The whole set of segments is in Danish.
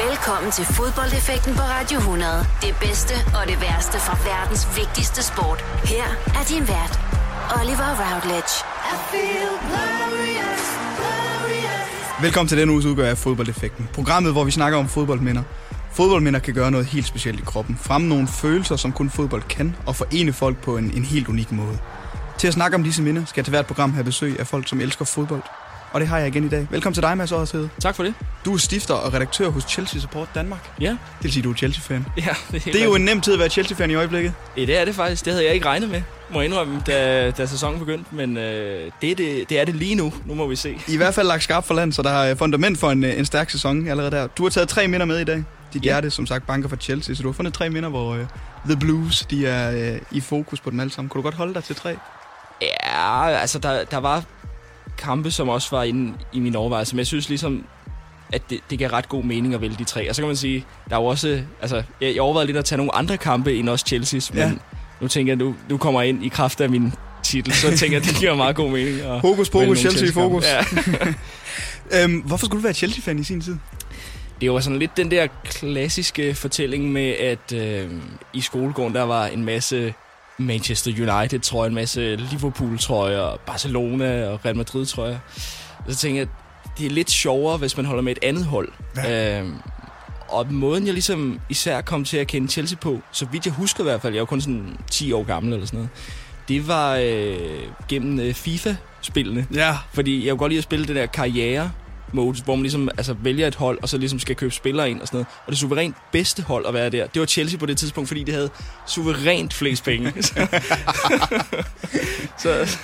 Velkommen til fodboldeffekten på Radio 100. Det bedste og det værste fra verdens vigtigste sport. Her er din vært, Oliver Routledge. I feel glorious, glorious. Velkommen til denne uges udgave af Fodboldeffekten. Programmet, hvor vi snakker om fodboldminder. Fodboldminder kan gøre noget helt specielt i kroppen. Fremme nogle følelser, som kun fodbold kan, og forene folk på en, en helt unik måde. Til at snakke om disse minder skal jeg til hvert program have besøg af folk, som elsker fodbold. Og det har jeg igen i dag. Velkommen til dig, Mads Årshede. Tak for det. Du er stifter og redaktør hos Chelsea Support Danmark. Ja. Det vil sige, du er Chelsea-fan. Ja, det er, det er jo en nem tid at være Chelsea-fan i øjeblikket. Ja, det er det faktisk. Det havde jeg ikke regnet med, må jeg indrømme, da, da sæsonen begyndte. Men øh, det, er det, det er det lige nu. Nu må vi se. I hvert fald lagt skarpt for land, så der er fundament for en, en stærk sæson allerede der. Du har taget tre minder med i dag. Dit ja. hjerte, som sagt, banker for Chelsea. Så du har fundet tre minder, hvor uh, The Blues de er uh, i fokus på dem alle sammen. Kunne du godt holde dig til tre? Ja, altså der, der var kampe, som også var inde i min overvejelse, men jeg synes ligesom, at det, det gav ret god mening at vælge de tre. Og så kan man sige, der er jo også, altså, jeg, jeg overvejede lidt at tage nogle andre kampe end også Chelsea's, ja. men nu tænker jeg, nu, nu kommer jeg ind i kraft af min titel, så tænker jeg, det giver meget god mening. At hokus pokus, Chelsea i fokus. Ja. øhm, hvorfor skulle du være Chelsea-fan i sin tid? Det var sådan lidt den der klassiske fortælling med, at øh, i skolegården, der var en masse Manchester United trøjer, en masse Liverpool trøjer, Barcelona og Real Madrid trøjer. Så tænkte jeg, det er lidt sjovere, hvis man holder med et andet hold. Ja. Øhm, og måden, jeg ligesom især kom til at kende Chelsea på, så vidt jeg husker i hvert fald, jeg var kun sådan 10 år gammel eller sådan noget, det var øh, gennem øh, FIFA-spillene. Ja. Fordi jeg kunne godt lide at spille det der karriere modes, hvor man ligesom altså, vælger et hold, og så ligesom skal købe spillere ind og sådan noget. Og det suverænt bedste hold at være der, det var Chelsea på det tidspunkt, fordi det havde suverænt flest penge. så,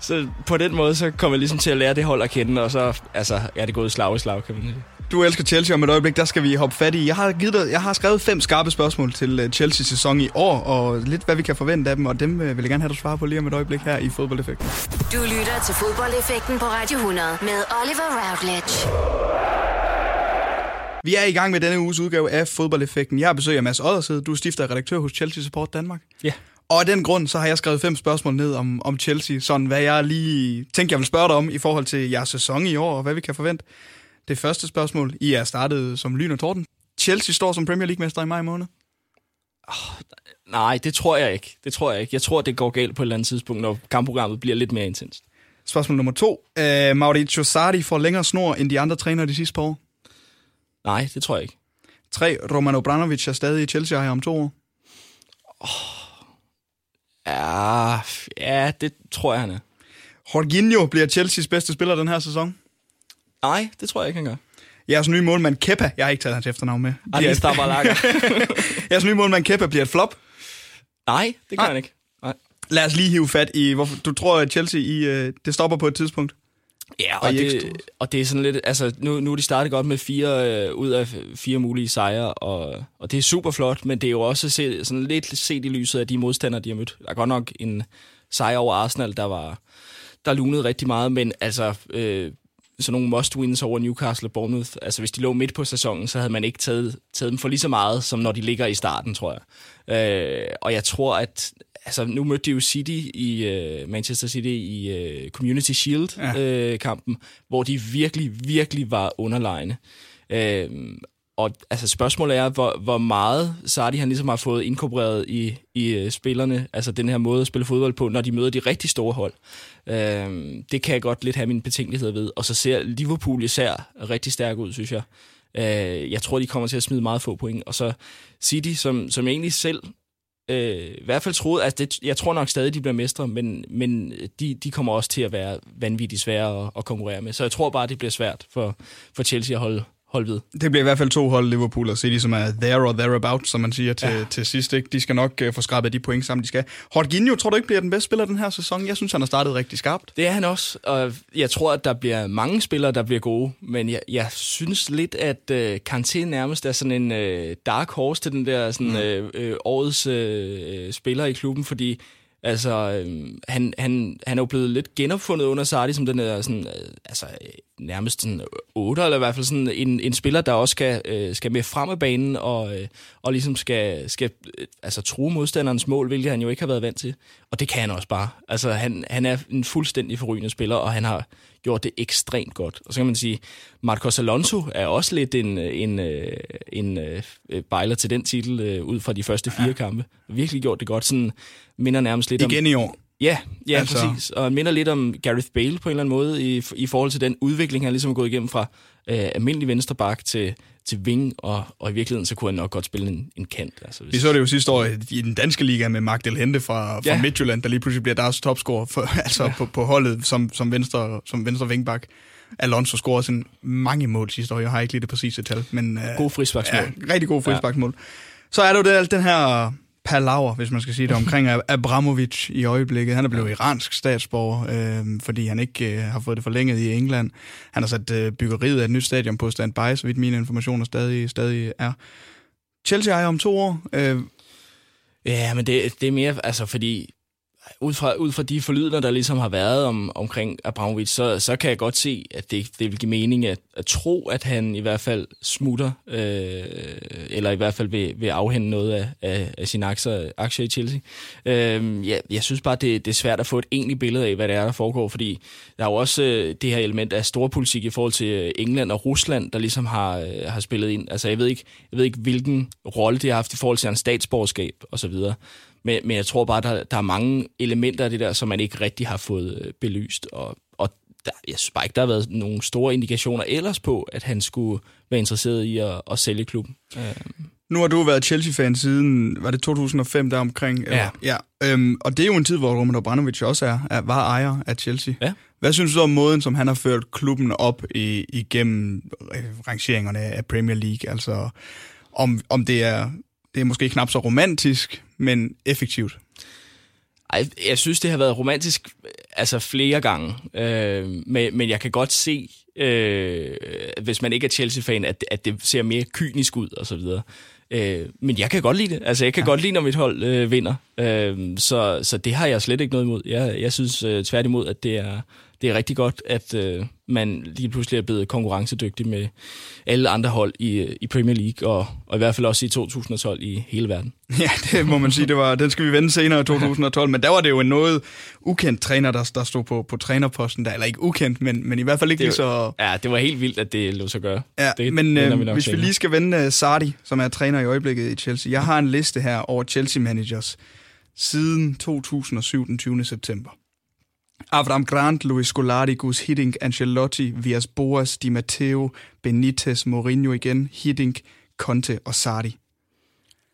så på den måde, så kom jeg ligesom til at lære det hold at kende, og så altså, er det gået slag i slag, kan man sige. Du elsker Chelsea om et øjeblik, der skal vi hoppe fat i. Jeg har, givet dig, jeg har skrevet fem skarpe spørgsmål til uh, Chelsea sæson i år, og lidt hvad vi kan forvente af dem, og dem uh, vil jeg gerne have, du svarer på lige om et øjeblik her i Fodboldeffekten. Du lytter til Fodboldeffekten på Radio 100 med Oliver Routledge. Vi er i gang med denne uges udgave af Fodboldeffekten. Jeg har besøg af Mads Oddershed. Du er stifter og redaktør hos Chelsea Support Danmark. Ja. Og af den grund, så har jeg skrevet fem spørgsmål ned om, om Chelsea. Sådan hvad jeg lige tænkte, jeg vil spørge dig om i forhold til jeres sæson i år, og hvad vi kan forvente. Det første spørgsmål. I er startet som lyn og torden. Chelsea står som Premier League-mester i maj måned. Oh, nej, det tror jeg ikke. Det tror jeg ikke. Jeg tror, det går galt på et eller andet tidspunkt, når kampprogrammet bliver lidt mere intenst. Spørgsmål nummer to. Uh, Mauricio Sarri får længere snor end de andre trænere de sidste par år. Nej, det tror jeg ikke. 3. Roman Obranovic er stadig i Chelsea her om to år. Oh, ja, ja, det tror jeg, han er. Jorginho bliver Chelseas bedste spiller den her sæson. Nej, det tror jeg ikke, han gør. Jeres nye målmand Kepa, jeg har ikke taget hans efternavn med. Adi Stabalaga. Jeres nye målmand Kepa bliver et flop. Nej, det kan han ikke. Nej. Lad os lige hive fat i, hvorfor du tror, at Chelsea i, det stopper på et tidspunkt. Ja, og, og, det, og det er sådan lidt, altså nu, nu er de startet godt med fire øh, ud af fire mulige sejre, og, og det er super flot, men det er jo også set, sådan lidt set i lyset af de modstandere, de har mødt. Der er godt nok en sejr over Arsenal, der var der lunede rigtig meget, men altså øh, sådan nogle must-wins over Newcastle og Bournemouth, altså hvis de lå midt på sæsonen, så havde man ikke taget, taget dem for lige så meget, som når de ligger i starten, tror jeg. Øh, og jeg tror, at altså, nu mødte de jo City i uh, Manchester City i uh, Community Shield-kampen, ja. uh, hvor de virkelig, virkelig var underlegne. Uh, og altså, spørgsmålet er, hvor, hvor meget Sardi han ligesom har fået inkorporeret i, i øh, spillerne, altså den her måde at spille fodbold på, når de møder de rigtig store hold. Øhm, det kan jeg godt lidt have min betænkelighed ved. Og så ser Liverpool især rigtig stærk ud, synes jeg. Øh, jeg tror, de kommer til at smide meget få point. Og så City, som, som egentlig selv øh, i hvert fald troede, altså det, jeg tror nok stadig, de bliver mestre, men, men de, de kommer også til at være vanvittigt svære at, at konkurrere med. Så jeg tror bare, det bliver svært for, for Chelsea at holde, holde ved. Det bliver i hvert fald to hold, Liverpool og City, som er there or thereabout, som man siger til, ja. til sidst. Ikke? De skal nok uh, få skrabet de point sammen, de skal. Jorginho, tror du ikke bliver den bedste spiller den her sæson? Jeg synes, han har startet rigtig skarpt. Det er han også, og jeg tror, at der bliver mange spillere, der bliver gode, men jeg, jeg synes lidt, at uh, Kanté nærmest er sådan en uh, dark horse til den der sådan, mm. uh, uh, årets uh, spiller i klubben, fordi Altså, øh, han, han, han er jo blevet lidt genopfundet under Sardi som den der sådan, øh, altså, nærmest en 8, øh, eller i hvert fald sådan en, en spiller, der også skal, øh, skal med frem af banen og, øh, og ligesom skal, skal øh, altså, true modstanderens mål, hvilket han jo ikke har været vant til. Og det kan han også bare. Altså, han, han er en fuldstændig forrygende spiller, og han har gjort det ekstremt godt. Og så kan man sige, Marcos Alonso er også lidt en, en, øh, en, en øh, bejler til den titel øh, ud fra de første fire ja. kampe. Virkelig gjort det godt. Sådan minder nærmest lidt Igen om... Igen i år. Ja, ja altså. præcis. Og minder lidt om Gareth Bale på en eller anden måde i, i forhold til den udvikling, han ligesom er gået igennem fra øh, almindelig venstreback til, til wing, og, og i virkeligheden så kunne han nok godt spille en, en kant. Altså, hvis... Vi så det jo sidste år i den danske liga med Mark Delhente fra, fra ja. Midtjylland, der lige pludselig bliver deres topscorer for, altså ja. på, på holdet som, som venstre, som venstre wingback. Alonso scorede sådan mange mål sidste år. Jeg har ikke lige det præcise tal, men... Øh, god frisbaksmål. Ja, rigtig god frisbaksmål. Ja. Så er der jo det, den her palaver, hvis man skal sige det, omkring Abramovic i øjeblikket. Han er blevet iransk statsborger, øh, fordi han ikke øh, har fået det forlænget i England. Han har sat øh, byggeriet af et nyt stadion på standby, så vidt mine informationer stadig, stadig er. Chelsea ejer om to år. Øh, Ja, men det, det er mere, altså fordi ud fra, ud fra de forlydende, der ligesom har været om, omkring Abramovic, så, så kan jeg godt se, at det, det vil give mening at, at tro, at han i hvert fald smutter, øh, eller i hvert fald vil, vil afhænde noget af, af, af sine aktier, aktier i Chelsea. Øh, ja, jeg synes bare, det, det er svært at få et egentligt billede af, hvad det er, der foregår, fordi der er jo også øh, det her element af storpolitik i forhold til øh, England og Rusland, der ligesom har, øh, har spillet ind. Altså, jeg ved, ikke, jeg ved ikke, hvilken rolle det har haft i forhold til hans statsborgerskab osv., men, men jeg tror bare, der, der er mange elementer af det der, som man ikke rigtig har fået øh, belyst. Og, og der, jeg synes bare ikke, der har været nogle store indikationer ellers på, at han skulle være interesseret i at, at sælge klubben. Nu har du været Chelsea-fan siden, var det 2005 der omkring? Ja. ja øhm, og det er jo en tid, hvor Roman Abramovich også er, er, var ejer af Chelsea. Ja. Hvad synes du om måden, som han har ført klubben op i, igennem øh, rangeringerne af Premier League? Altså, om, om det er det er måske knap så romantisk, men effektivt. Ej, jeg synes, det har været romantisk altså flere gange, øh, men, men jeg kan godt se, øh, hvis man ikke er Chelsea-fan, at, at det ser mere kynisk ud og så videre. Øh, men jeg kan godt lide det. Altså, jeg kan ja. godt lide, når mit hold øh, vinder. Øh, så, så det har jeg slet ikke noget imod. Jeg, jeg synes øh, tværtimod, at det er, det er rigtig godt, at øh, man lige pludselig er blevet konkurrencedygtig med alle andre hold i, øh, i Premier League, og, og i hvert fald også i 2012 i hele verden. Ja, det må man sige. Det var, den skal vi vende senere i 2012, men der var det jo en noget ukendt træner, der, der stod på, på trænerposten der. Eller ikke ukendt, men, men i hvert fald ikke det, lige så... Ja, det var helt vildt, at det lå sig gøre. Ja, det, men øh, vi hvis senere. vi lige skal vende uh, Sardi, som er træner i øjeblikket i Chelsea. Jeg har en liste her over Chelsea-managers siden 2007, den 20. september. Avram Grant, Luis Scolari, Gus Hiddink, Ancelotti, Vias Boas, Di Matteo, Benitez, Mourinho igen, Hiddink, Conte og Sardi.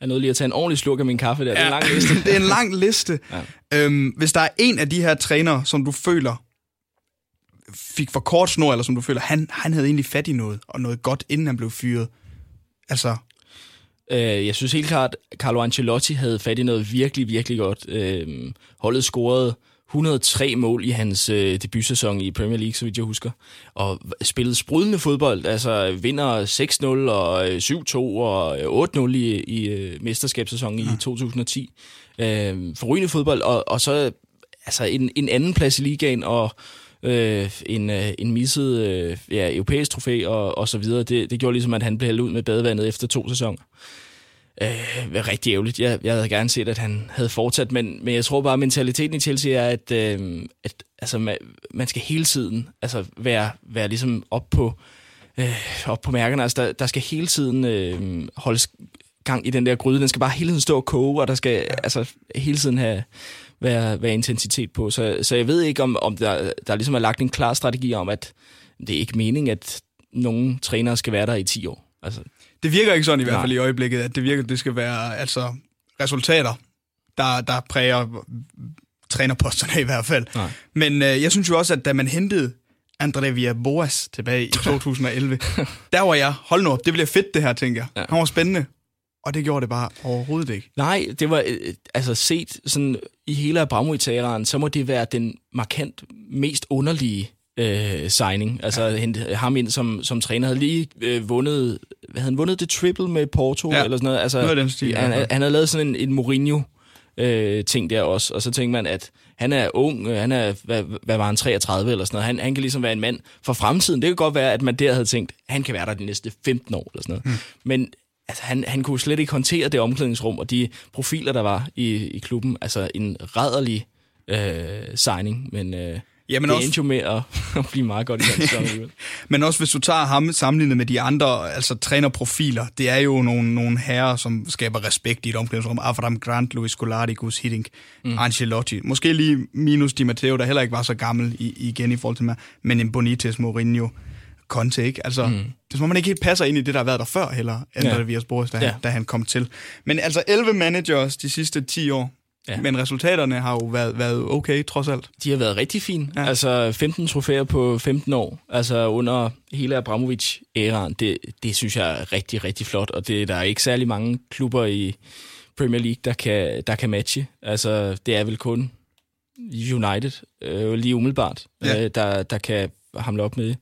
Jeg er nødt lige at tage en ordentlig sluk af min kaffe der. Det er en lang liste. det er en lang liste. ja. øhm, hvis der er en af de her trænere, som du føler fik for kort snor, eller som du føler, han, han havde egentlig fat i noget, og noget godt, inden han blev fyret. Altså... Øh, jeg synes helt klart, Carlo Ancelotti havde fat i noget virkelig, virkelig godt. Øh, holdet scorede 103 mål i hans øh, debutsæson i Premier League, så vidt jeg husker. Og spillede sprudlende fodbold, altså vinder 6-0 og 7-2 øh, og 8-0 øh, i, i øh, mesterskabssæsonen ja. i 2010. Øh, forrygende fodbold, og, og så altså en, en anden plads i ligaen, og øh, en, øh, en misset øh, ja, europæisk trofæ og, og så videre. Det, det gjorde ligesom, at han blev hældt ud med badevandet efter to sæsoner øh, rigtig ærgerligt. Jeg, jeg havde gerne set, at han havde fortsat, men, men jeg tror bare, at mentaliteten i Chelsea er, at, øh, at altså, man, man skal hele tiden altså, være, være ligesom op på, øh, op på mærkerne. Altså, der, der skal hele tiden øh, holdes gang i den der gryde. Den skal bare hele tiden stå og koge, og der skal ja. altså, hele tiden have, være, være intensitet på. Så, så jeg ved ikke, om, om der, der ligesom er lagt en klar strategi om, at det er ikke meningen, at nogen trænere skal være der i 10 år. Altså, det virker ikke sådan i hvert fald Nej. i øjeblikket, at det virker, det skal være altså resultater, der, der præger trænerposterne i hvert fald. Nej. Men øh, jeg synes jo også, at da man hentede André Boas tilbage i 2011, der var jeg, hold nu op, det bliver fedt det her, tænker jeg. Ja. Han var spændende. Og det gjorde det bare overhovedet ikke. Nej, det var øh, altså set sådan i hele abramovic så må det være den markant mest underlige øh, signing. Altså ja. hente ham ind som, som træner. Havde lige øh, vundet, hvad havde han vundet det triple med Porto? Ja. Eller sådan noget. Altså, noget den stil, han, han havde lavet sådan en, en Mourinho øh, ting der også. Og så tænker man, at han er ung, øh, han er, hvad, hvad var han, 33 eller sådan noget. Han, han kan ligesom være en mand for fremtiden. Det kan godt være, at man der havde tænkt, han kan være der de næste 15 år eller sådan noget. Mm. Men altså, han, han kunne slet ikke håndtere det omklædningsrum og de profiler, der var i, i klubben. Altså en rædderlig øh, signing, men... Øh, Jamen det også... endte jo med at, at blive meget godt i den sæson Men også hvis du tager ham sammenlignet med de andre altså trænerprofiler, det er jo nogle, nogle herrer, som skaber respekt i et omklædningsrum. Avram Grant, Luis Scolari, Gus Hiddink, mm. Ancelotti. Måske lige minus Di Matteo, der heller ikke var så gammel i, igen i forhold til mig, men en Bonites, Mourinho, Conte, ikke? Altså, mm. det er som om man ikke helt passer ind i det, der har været der før heller, end ja. Vias Boris, da, ja. da han kom til. Men altså 11 managers de sidste 10 år, Ja. Men resultaterne har jo været, været okay, trods alt. De har været rigtig fine. Ja. Altså 15 trofæer på 15 år, altså under hele Abramovic-æraen, det, det synes jeg er rigtig, rigtig flot. Og det, der er ikke særlig mange klubber i Premier League, der kan, der kan matche. Altså, det er vel kun United, øh, lige umiddelbart, ja. øh, der, der kan hamle op med det.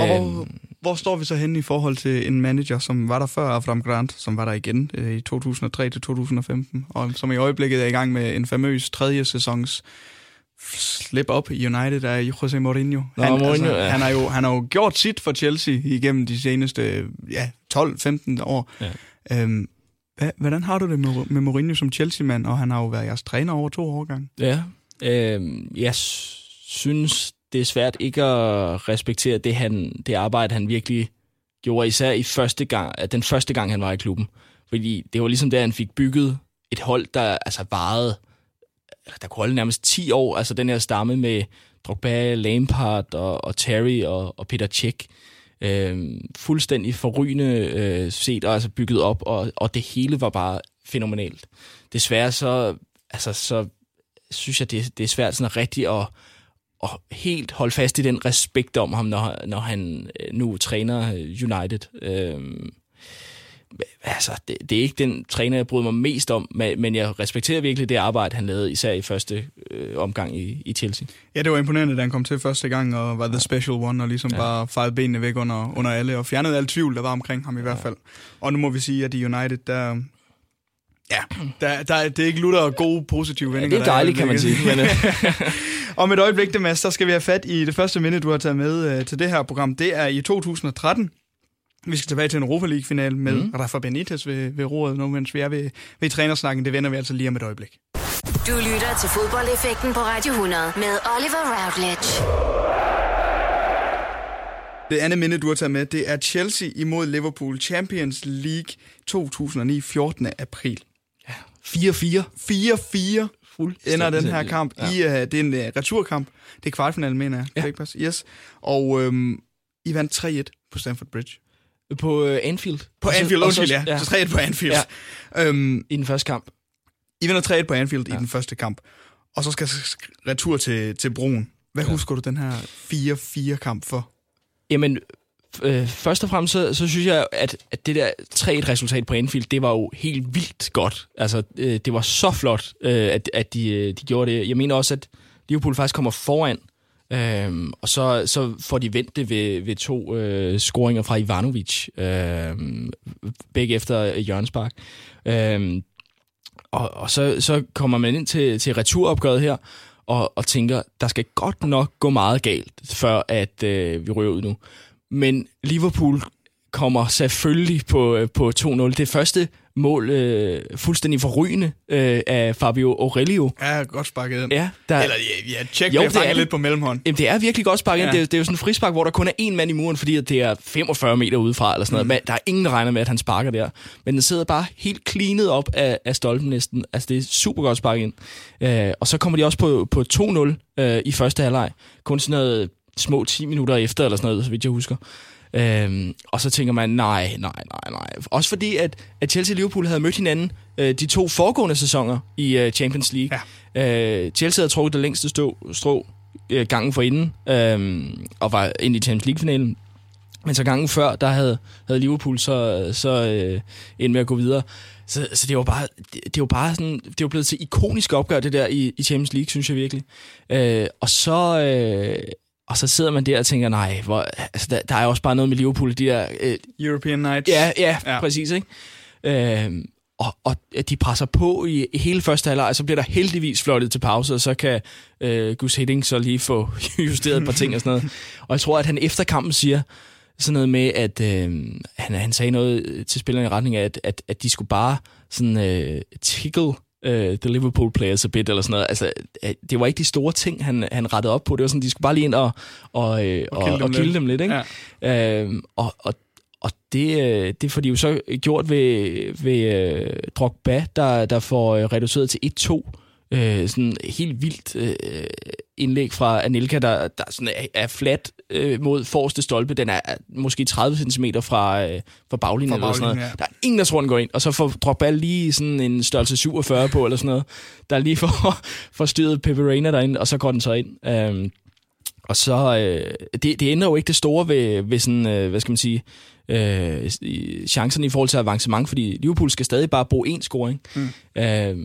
Og hvor, øhm. Hvor står vi så henne i forhold til en manager, som var der før Avram Grant, som var der igen øh, i 2003 til 2015, og som i øjeblikket er i gang med en famøs tredje sæsons slip op i United af José Mourinho. Nå, han, Mourinho altså, ja. han, har jo, han har jo gjort sit for Chelsea igennem de seneste ja, 12-15 år. Ja. Øhm, hvordan har du det med, med Mourinho som Chelsea-mand, og han har jo været jeres træner over to årgange? Ja, øh, jeg synes, det er svært ikke at respektere det, han, det arbejde, han virkelig gjorde, især i første gang, den første gang, han var i klubben. Fordi det var ligesom der, han fik bygget et hold, der altså varede, der kunne holde nærmest 10 år, altså den her stamme med Drogba, Lampard og, og Terry og, og Peter Cech. Øh, fuldstændig forrygende øh, set og altså bygget op, og, og det hele var bare fænomenalt. Desværre så, altså, så synes jeg, det, det er svært sådan rigtig at og helt holde fast i den respekt om ham, når, når han øh, nu træner United. Øhm, altså, det, det er ikke den træner, jeg bryder mig mest om, men jeg respekterer virkelig det arbejde, han lavede, især i første øh, omgang i, i Chelsea. Ja, det var imponerende, da han kom til første gang og var the special one, og ligesom ja. bare fejede benene væk under, under alle, og fjernede al tvivl, der var omkring ham i hvert fald. Og nu må vi sige, at i United, der, Ja, der, der, det er ikke lutter gode, positive vendinger. Ja, det er dejligt, kan man sige. Men, øh. Om et øjeblik, det Mads, så skal vi have fat i det første minde, du har taget med uh, til det her program. Det er i 2013. Vi skal tilbage til en Europa League-final med mm. Rafa Benitez ved, ved roret nu, mens vi er ved, ved trænersnakken. Det vender vi altså lige om et øjeblik. Du lytter til fodboldeffekten på Radio 100 med Oliver Routledge. Det andet minde, du har taget med, det er Chelsea imod Liverpool Champions League 2009, 14. april. 4-4. 4-4 ender den her kamp. Ja. I, uh, det er en uh, returkamp. Det er kvartfinalen, mener jeg. Ja. Yes. Og øhm, I vandt 3-1 på Stamford Bridge. På uh, Anfield. På Anfield, undskyld, ja. ja. Så 3-1 på Anfield. Ja. Øhm, I den første kamp. I vinder 3-1 på Anfield ja. i den første kamp. Og så skal retur til, til broen. Hvad ja. husker du den her 4-4 kamp for? Jamen, øh, først og fremmest, så, så synes jeg, at, at det der 3-1-resultat på Anfield, det var jo helt vildt godt. Altså, øh, det var så flot, øh, at, at de, øh, de gjorde det. Jeg mener også, at Liverpool faktisk kommer foran, øh, og så, så får de vendt det ved, ved to øh, scoringer fra Ivanovic, øh, begge efter hjørnspark. Øh, og og så, så kommer man ind til, til returopgøret her, og, og tænker, der skal godt nok gå meget galt, før at øh, vi ryger ud nu. Men Liverpool kommer selvfølgelig på, øh, på 2-0. Det første mål øh, fuldstændig forrygende øh, af Fabio Aurelio. Ja, godt sparket ind. Ja, der, Eller ja, ja tjek, jo, det er lidt på mellemhånd. Jamen, det er virkelig godt sparket ja. ind. Det, er, det er jo sådan en frispark, hvor der kun er én mand i muren, fordi det er 45 meter udefra, eller sådan noget. Mm. Men der er ingen, der regner med, at han sparker der. Men den sidder bare helt cleanet op af, af stolpen næsten. Altså, det er super godt sparket ind. Øh, og så kommer de også på, på 2-0 øh, i første halvleg. Kun sådan noget små 10 minutter efter, eller sådan noget, så vidt jeg husker. Øhm, og så tænker man, nej, nej, nej, nej. Også fordi, at, at Chelsea og Liverpool havde mødt hinanden øh, de to foregående sæsoner i øh, Champions League. Ja. Øh, Chelsea havde trukket det længste stå, strå øh, gangen for inden, øh, og var ind i Champions League-finalen. Men så gangen før, der havde, havde Liverpool så, så øh, ind med at gå videre. Så, så det var bare, det, det var bare sådan, det var blevet til ikonisk opgør, det der i, i Champions League, synes jeg virkelig. Øh, og så, øh, og så sidder man der og tænker, nej, hvor, altså, der, der er også bare noget med Liverpool, de der... Øh, European Nights. Ja, ja, ja. præcis, ikke? Øh, og, og de presser på i, i hele første halvleg, og så bliver der heldigvis flottet til pause, og så kan øh, Gus Hiddink så lige få justeret et par ting og sådan noget. Og jeg tror, at han efter kampen siger sådan noget med, at øh, han, han sagde noget til spillerne i retning af, at, at, at de skulle bare sådan øh, tickle uh, the Liverpool players a bit, eller sådan noget. Altså, det var ikke de store ting, han, han rettede op på. Det var sådan, de skulle bare lige ind og, og, øh, og, og, og kilde dem lidt. Ikke? Ja. Øh, og, og og det, øh, det får de jo så gjort ved, ved uh, Drogba, der, der får reduceret til 1-2. Uh, sådan helt vildt uh, indlæg fra Anelka, der, der sådan er, er flat uh, mod forreste stolpe. Den er måske 30 cm fra, uh, fra baglinjen. Fra eller sådan noget. Ja. Der er ingen, der tror, den går ind. Og så får Drogba lige sådan en størrelse 47 på, eller sådan noget. Der lige får, får styret Pepe Reina derinde, og så går den så ind. Uh, og så, øh, det, det ender jo ikke det store ved, ved sådan, øh, hvad skal man sige, øh, chancerne i forhold til avancement, fordi Liverpool skal stadig bare bruge én scoring. Mm. Øh,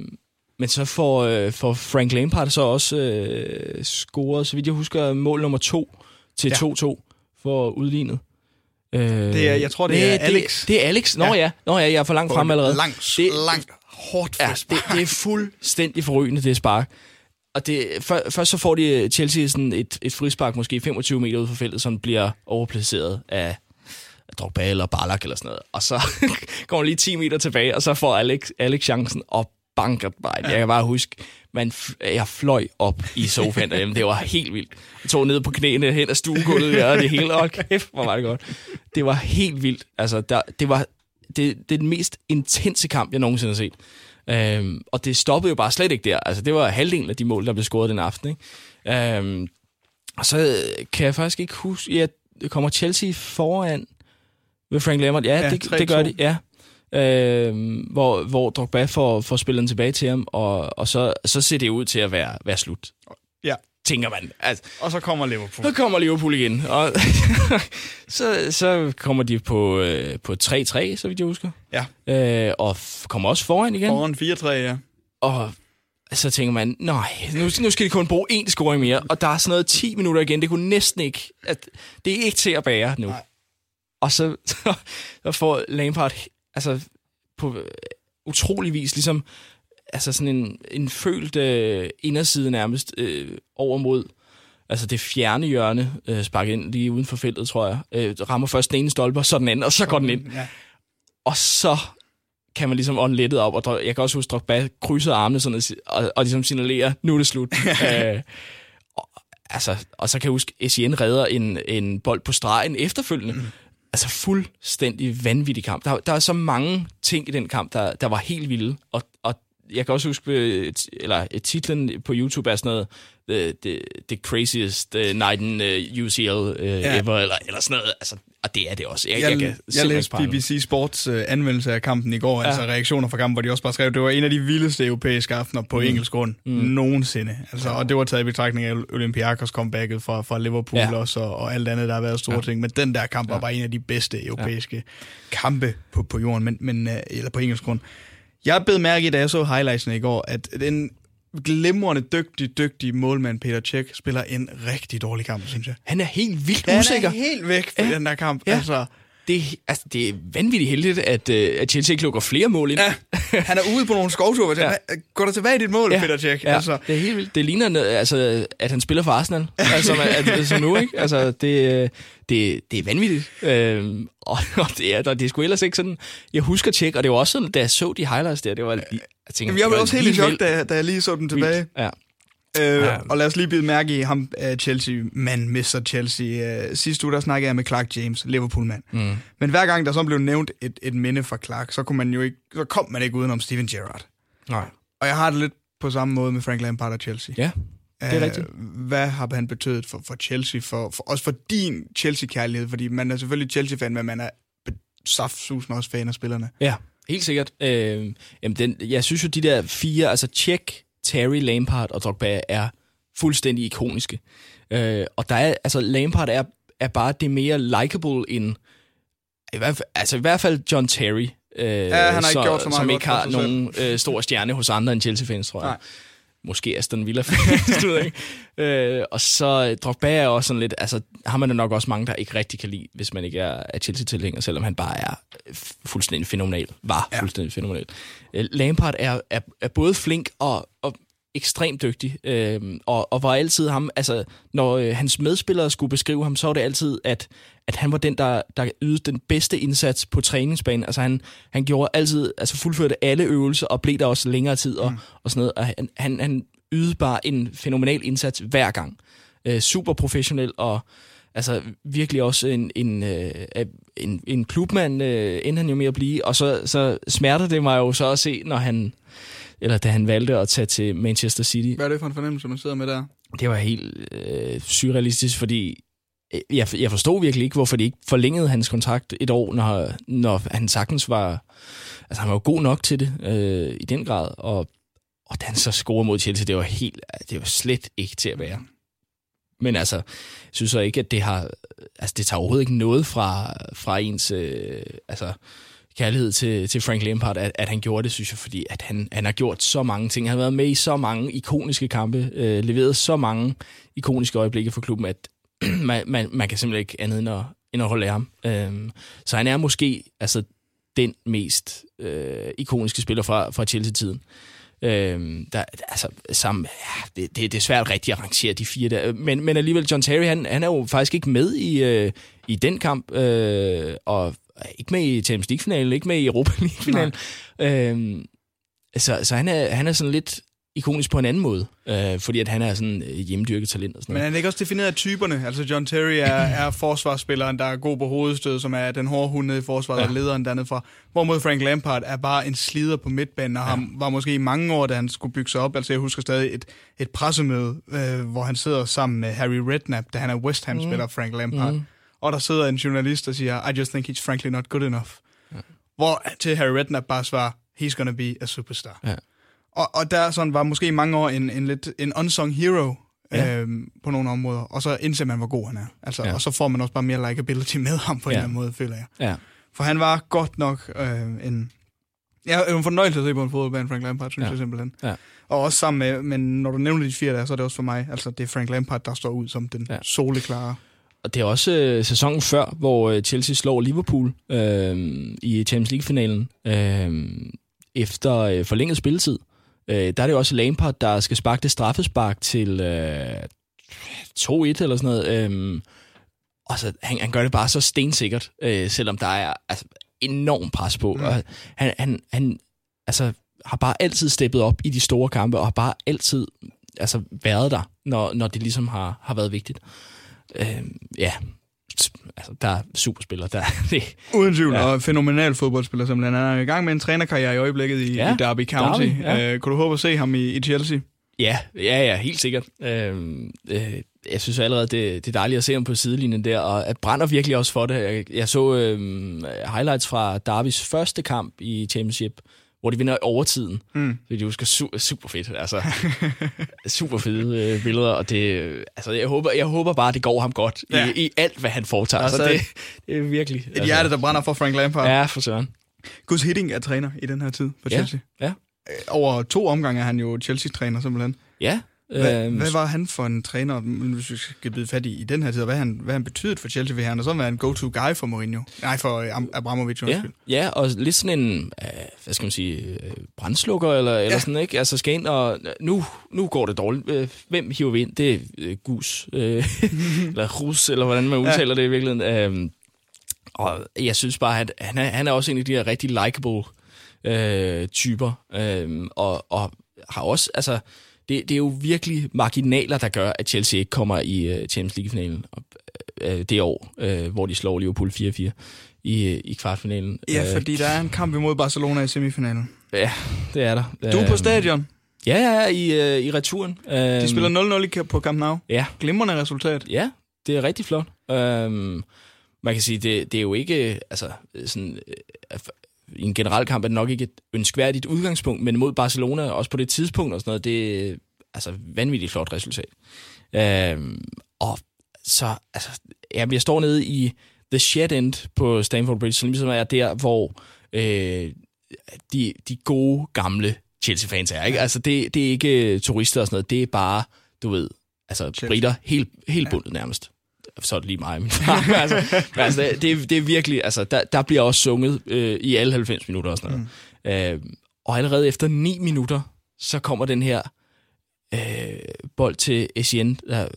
men så får, øh, får Frank Lampard så også øh, scoret, så vidt jeg husker, mål nummer to til 2-2 ja. for udlignet. Øh, det er, jeg tror, det er det, Alex. Det, det er Alex. Nå ja. ja, Nå, ja jeg er for langt frem allerede. Langt, det, langt, hårdt ja, det, det er fuldstændig forrygende, det spark. Og det, for, først så får de Chelsea sådan et, et frispark, måske 25 meter ud for feltet, som bliver overplaceret af Drogba eller Ballack eller sådan noget. Og så går lige 10 meter tilbage, og så får Alex, Alex chancen og banker. Ja. Jeg kan bare huske, man jeg fløj op i sofaen derhjemme. Det var helt vildt. Jeg tog ned på knæene hen af stuegulvet der, og det hele, og kæft, hvor var det godt. Det var helt vildt. Altså, der, det var det, det er den mest intense kamp, jeg nogensinde har set. Øhm, og det stoppede jo bare slet ikke der. Altså, det var halvdelen af de mål, der blev scoret den aften. Ikke? Øhm, og så kan jeg faktisk ikke huske, ja, kommer Chelsea foran ved Frank Lampard? Ja, ja det, det gør de, ja. Øh, hvor, hvor Drogba får, får spillet tilbage til ham, og, og så, så ser det ud til at være, være slut. Ja. Tænker man. Altså, og så kommer Liverpool. Så kommer Liverpool igen. Og så, så kommer de på, øh, på 3-3, så vidt jeg husker. Ja. Øh, og kommer også foran igen. Foran 4-3, ja. Og så tænker man, nej, nu, nu skal de kun bruge én scoring mere, og der er sådan noget 10 minutter igen. Det kunne næsten ikke, at det er ikke til at bære nu. Nej. Og så, så, så får Lampard altså, på øh, utrolig vis ligesom altså sådan en, en følt øh, inderside nærmest øh, over mod altså det fjerne hjørne øh, sparket ind lige uden for feltet, tror jeg. Øh, rammer først den ene stolpe, og så den anden, og så går den ind. Ja. Og så kan man ligesom ånde lettet op, og jeg kan også huske, at Drogba krydser armene sådan, og, og ligesom signalerer, nu er det slut. øh, og, altså, og så kan jeg huske, at Essien redder en, en bold på stregen efterfølgende, mm altså fuldstændig vanvittig kamp. Der, der er så mange ting i den kamp, der, der var helt vilde, og, og jeg kan også huske, øh, eller øh, titlen på YouTube er sådan noget, The, the, the craziest uh, night in uh, UCL uh, ja. ever, eller, eller sådan noget. Altså, og det er det også. Jeg, jeg, jeg, jeg læste BBC Sports uh, anmeldelse af kampen i går, ja. altså reaktioner fra kampen, hvor de også bare skrev, det var en af de vildeste europæiske aftener på mm. engelsk grund mm. nogensinde. Altså, og det var taget i betragtning af Olympiakos comebacket fra, fra Liverpool ja. også, og, og alt andet, der har været store ja. ting. Men den der kamp ja. var bare en af de bedste europæiske ja. kampe på, på jorden, men, men, uh, eller på engelsk grund. Jeg blev mærke i, da jeg så highlightsene i går, at den glimrende, dygtig, dygtig målmand Peter Cech spiller en rigtig dårlig kamp, synes jeg. Han er helt vildt Han usikker. Han er helt væk på ja. den der kamp. Ja. Altså, det, altså, det er vanvittigt heldigt, at, uh, at Chelsea ikke lukker flere mål ind. Ja, han er ude på nogle skovture. Ja. Går der tilbage i dit mål, ja. Peter Cech? Ja, altså. det er helt vildt. Det ligner, altså, at han spiller for Arsenal, altså, at, at, som nu. Ikke? Altså, det, det, det er vanvittigt. Øhm, og, og det, er, det er sgu ellers ikke sådan... Jeg husker tjek, og det var også sådan, da jeg så de highlights der, det var... Jeg, tænkte, Jamen, jeg var også helt i chok, da, da jeg lige så dem tilbage. Vildt. Ja. Øh, ja. Og lad os lige bide mærke i ham, uh, Chelsea-mand, Mr. Chelsea. Uh, sidste uge, der snakkede jeg med Clark James, Liverpool-mand. Mm. Men hver gang der så blev nævnt et, et minde fra Clark, så, kunne man jo ikke, så kom man ikke udenom Steven Gerrard. Nej. Og jeg har det lidt på samme måde med Frank Lampard og Chelsea. Ja, det er uh, rigtigt. Hvad har han betydet for, for Chelsea, for, for, også for din Chelsea-kærlighed? Fordi man er selvfølgelig Chelsea-fan, men man er saftsusende også fan af spillerne. Ja, helt sikkert. Øh, jamen den, jeg synes jo, de der fire, altså Check, Terry, Lampard og Drogba er fuldstændig ikoniske. Øh, og der er, altså Lampard er, er bare det mere likable end, i hvert fald, altså i hvert fald John Terry, øh, ja, han har ikke så, gjort så meget som ikke har nogen øh, stor stjerne hos andre end Chelsea-fans, tror jeg. Nej. Måske Aston Villa du ved, ikke? Øh, og så Drogba er også sådan lidt, altså har man nok også mange, der ikke rigtig kan lide, hvis man ikke er, er Chelsea-tilhænger, selvom han bare er fuldstændig fænomenal, var ja. fuldstændig fænomenal. Øh, Lampard er, er, er både flink og, og ekstremt dygtig, øh, og, og var altid ham, altså når øh, hans medspillere skulle beskrive ham, så var det altid, at, at han var den, der, der ydede den bedste indsats på træningsbanen. Altså han, han gjorde altid, altså fuldførte alle øvelser, og blev der også længere tid, og, mm. og sådan noget. Og han, han, han ydede bare en fænomenal indsats hver gang. Øh, super professionel, og altså virkelig også en, en, øh, en, en klubmand, øh, endte han jo med at blive, og så, så smerter det mig jo så at se, når han eller da han valgte at tage til Manchester City. Hvad er det for en fornemmelse, man sidder med der? Det var helt øh, surrealistisk, fordi øh, jeg, jeg forstod virkelig ikke, hvorfor de ikke forlængede hans kontrakt et år, når, når han sagtens var... Altså, han var jo god nok til det øh, i den grad, og, og da han så scorede mod Chelsea, det var helt... Det var slet ikke til at være. Men altså, jeg synes så ikke, at det har... Altså, det tager overhovedet ikke noget fra, fra ens... Øh, altså, kærlighed til, til Frank Lampard, at, at han gjorde det, synes jeg, fordi at han, han har gjort så mange ting. Han har været med i så mange ikoniske kampe, øh, leveret så mange ikoniske øjeblikke for klubben, at man, man, man kan simpelthen ikke andet end at, end at holde af ham. Øh, så han er måske altså, den mest øh, ikoniske spiller fra, fra Chelsea-tiden. Øh, der, altså, sammen, ja, det, det, det er svært rigtig at rangere de fire der. Men, men alligevel, John Terry, han, han er jo faktisk ikke med i, øh, i den kamp, øh, og ikke med i Champions League-finalen, ikke med i Europa League-finalen. Øhm, så, så han er, han er sådan lidt ikonisk på en anden måde, øh, fordi at han er sådan øh, hjemmedyrket talent og sådan noget. Men han er ikke også defineret af typerne? Altså John Terry er, er forsvarsspilleren, der er god på hovedstød, som er den hårde hund i forsvaret, ja. og lederen dernede fra. Hvorimod Frank Lampard er bare en slider på midtbanen, og ja. han var måske i mange år, da han skulle bygge sig op. Altså jeg husker stadig et, et pressemøde, øh, hvor han sidder sammen med Harry Redknapp, da han er West Ham-spiller, mm. Frank Lampard. Mm og der sidder en journalist og siger, I just think he's frankly not good enough. Ja. Hvor til Harry Redknapp bare svarer, he's gonna be a superstar. Ja. Og, og der sådan var måske i mange år en, en lidt en unsung hero ja. øhm, på nogle områder, og så indser man, hvor god han er. Altså, ja. Og så får man også bare mere likability med ham på ja. en eller anden måde, føler jeg. Ja. For han var godt nok øh, en... Ja, en fornøjelse at se på en fodboldbane, Frank Lampard, synes ja. jeg simpelthen. Ja. Og også sammen med, men når du nævner de fire der, så er det også for mig, altså det er Frank Lampard, der står ud som den ja. soleklare og det er også øh, sæsonen før, hvor øh, Chelsea slår Liverpool øh, i Champions League-finalen øh, efter øh, forlænget spilletid. Øh, der er det også Lampard, der skal sparke det straffespark til øh, 2-1 eller sådan noget. Øh, og så, han, han gør det bare så stensikkert, øh, selvom der er altså, enorm pres på. Mm. Og han, han, han altså, har bare altid steppet op i de store kampe, og har bare altid altså, været der, når, når det ligesom har, har været vigtigt øh, ja, altså, der er superspillere. Der, det, Uden tvivl, ja. og fænomenal fodboldspiller simpelthen. Han er i gang med en trænerkarriere i øjeblikket i, ja, i Derby County. Derby, ja. øh, kunne du håbe at se ham i, i Chelsea? Ja, ja, ja, helt sikkert. Øh, øh, jeg synes allerede, det, det er dejligt at se ham på sidelinjen der, og at brænder virkelig også for det. Jeg, jeg så øh, highlights fra Derbys første kamp i Championship, hvor de vinder i overtiden. Mm. Det er jo super, super fedt. Altså, super fede øh, billeder, og det, altså, jeg, håber, jeg håber bare, det går ham godt ja. i, i alt, hvad han foretager. Altså, så det, det er virkelig... Et altså, hjerte, der brænder for Frank Lampard. Ja, for søren. Gus Hidding er træner i den her tid for Chelsea. Ja, ja. Øh, over to omgange er han jo Chelsea-træner simpelthen. Ja, hvad, øhm, hvad var han for en træner, hvis vi skal blive fat i, i den her tid, og hvad han, hvad han betydet for Chelsea? Vil han så være en go-to-guy for Mourinho? Nej, for øh, Abramovic. Ja, ja, og lidt sådan en, øh, hvad skal man sige, øh, brændslukker, eller, ja. eller sådan, ikke? Altså skal ind og, nu, nu går det dårligt. Hvem hiver vi ind? Det er øh, Gus, øh, eller Rus, eller hvordan man udtaler ja. det i virkeligheden. Øh, og jeg synes bare, at han er, han er også en af de her rigtig likable øh, typer, øh, og, og har også, altså, det, det er jo virkelig marginaler, der gør, at Chelsea ikke kommer i uh, Champions League-finalen uh, det år, uh, hvor de slår Liverpool 4-4 i, i kvartfinalen. Ja, fordi der er en kamp imod Barcelona i semifinalen. Ja, det er der. Du er på stadion? Ja, ja, i, uh, i returen. De spiller 0-0 på Camp Nou. Ja. Glimrende resultat. Ja, det er rigtig flot. Um, man kan sige, det, det er jo ikke altså, sådan, i en generel kamp er det nok ikke et ønskværdigt udgangspunkt, men mod Barcelona, også på det tidspunkt og sådan noget, det er altså vanvittigt flot resultat. Øh, og så, altså, jamen, jeg står nede i The Shed End på Stamford Bridge, som ligesom er der, hvor øh, de, de gode gamle Chelsea-fans er, ikke? Altså, det, det er ikke øh, turister og sådan noget, det er bare, du ved, altså, Chelsea. britter helt, helt bundet nærmest så er det lige mig. Men, altså, altså, det, det er virkelig, altså, der, der bliver også sunget øh, i alle 90 minutter og sådan noget. Mm. Øh, og allerede efter 9 minutter, så kommer den her øh, bold til Etienne. Der,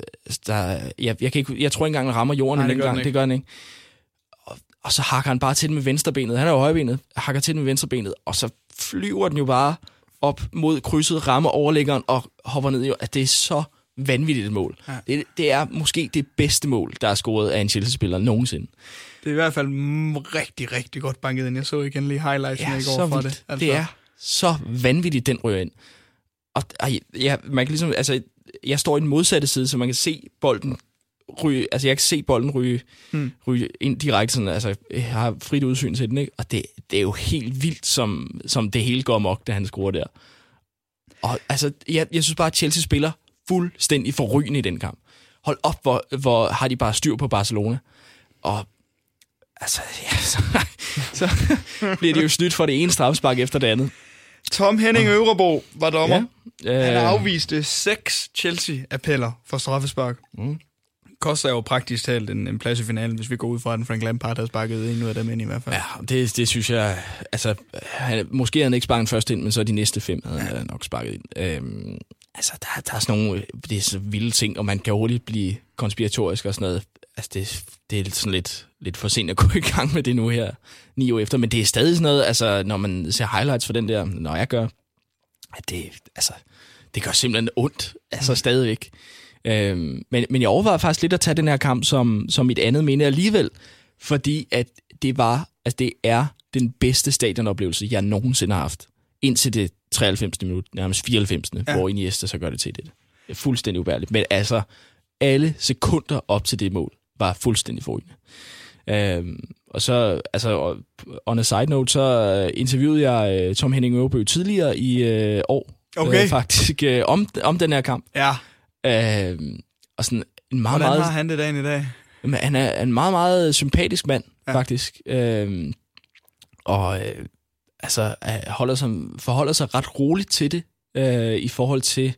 der, jeg, jeg, kan ikke, jeg tror ikke engang, han rammer jorden Nej, den gang. Det gør han ikke. Og, og så hakker han bare til den med venstrebenet. Han er jo højbenet. Hakker til den med venstrebenet. Og så flyver den jo bare op mod krydset, rammer overlæggeren og hopper ned. At det er så vanvittigt mål. Ja. Det, det er måske det bedste mål, der er scoret af en Chelsea-spiller nogensinde. Det er i hvert fald rigtig, rigtig godt banket ind. Jeg så igen lige highlightsene ja, i går fra det. Altså. Det er så vanvittigt, den ryger ind. Og, ja, man kan ligesom, altså, jeg står i den modsatte side, så man kan se bolden ryge, altså jeg kan se bolden ryge, hmm. ryge ind direkte, sådan, altså jeg har frit udsyn til den, ikke? og det, det er jo helt vildt, som, som det hele går mok, da han scorer der. Og altså, jeg, jeg synes bare, at Chelsea spiller fuldstændig forrygende i den kamp. Hold op, hvor, hvor har de bare styr på Barcelona. Og altså, ja, så, så bliver det jo snydt for det ene strafspark efter det andet. Tom Henning Øvrebo var dommer. Ja, øh... Han afviste seks Chelsea-appeller for straffespark. Mm. Koster jo praktisk talt en, en plads i finalen, hvis vi går ud fra, at Frank Lampard havde sparket en ud af dem ind i hvert fald. Ja, det, det synes jeg... Altså, han, måske havde han ikke sparket først ind, men så de næste fem havde ja. han nok sparket ind. Øhm, altså, der, der er sådan nogle det er så vilde ting, og man kan hurtigt blive konspiratorisk og sådan noget. Altså, det, det er sådan lidt, lidt for sent at gå i gang med det nu her, ni år efter. Men det er stadig sådan noget, altså, når man ser highlights for den der, når jeg gør, at det, altså, det gør simpelthen ondt, altså stadigvæk. Øhm, men, men jeg overvejede faktisk lidt at tage den her kamp som, som mit andet minde alligevel, fordi at det var, altså det er den bedste stadionoplevelse, jeg nogensinde har haft. Indtil det 93. minut, nærmest 94. Ja. hvor Iniesta så gør det til det. Det er fuldstændig ubærligt. Men altså, alle sekunder op til det mål var fuldstændig forrygende. Øhm, og så, altså, on a side note, så øh, interviewede jeg øh, Tom Henning Ørebø tidligere i øh, år, okay. øh, faktisk, øh, om, om den her kamp. Ja. Øhm, og sådan en meget, Hvordan meget, har han det dagen i dag? Han er en meget, meget sympatisk mand, ja. faktisk. Øhm, og øh, altså, holder sig, forholder sig ret roligt til det, øh, i forhold til,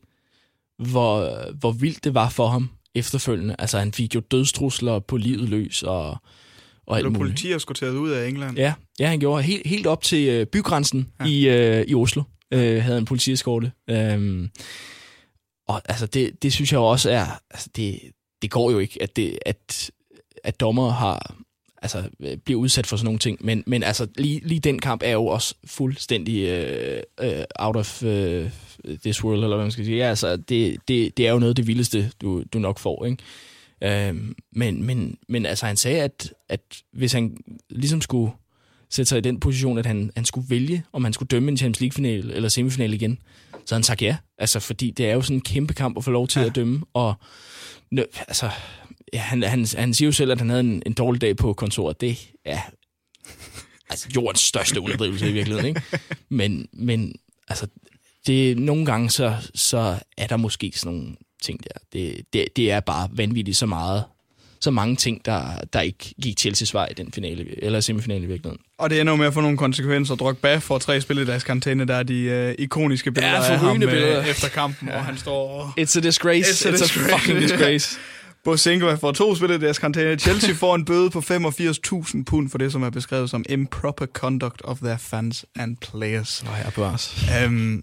hvor, hvor vildt det var for ham efterfølgende. Altså, han fik jo dødstrusler på livet løs, og, og alt muligt. politi eskorteret ud af England? Ja, ja han gjorde helt, helt op til øh, bygrænsen ja. i, øh, i Oslo, øh, havde en politieskorte. Øh, og altså, det, det synes jeg også er, altså, det, det går jo ikke, at, det, at, at dommer har, altså, øh, bliver udsat for sådan nogle ting. Men, men altså, lige, lige den kamp er jo også fuldstændig uh, uh, out of uh, this world, eller hvad man skal sige. Ja, altså, det, det, det er jo noget af det vildeste, du, du nok får, ikke? Øhm, men, men, men altså, han sagde, at, at hvis han ligesom skulle sætte sig i den position, at han, han skulle vælge, om han skulle dømme en Champions League-final eller semifinal igen, så han sagt ja. Altså, fordi det er jo sådan en kæmpe kamp at få lov til ja. at dømme, og nø, altså, ja, han, han, han siger jo selv, at han havde en, en dårlig dag på kontoret. Det er altså, jordens største underdrivelse i virkeligheden, ikke? Men, men altså, det, nogle gange så, så er der måske sådan nogle ting der. Det, det, det er bare vanvittigt så meget, så mange ting, der, der ikke gik Chelsea's vej i den finale, eller semifinale i virkeligheden. Og det ender med at få nogle konsekvenser. Drogba får tre spil i deres karantæne, der er de øh, ikoniske billeder ja, af ham øh, billeder. efter kampen, ja. hvor han står... It's a disgrace. It's a, It's disgrace. a fucking disgrace. Bosenko får to spil i deres karantæne. Chelsea får en bøde på 85.000 pund for det, som er beskrevet som improper conduct of their fans and players. Nå, ja, bevares. Øhm,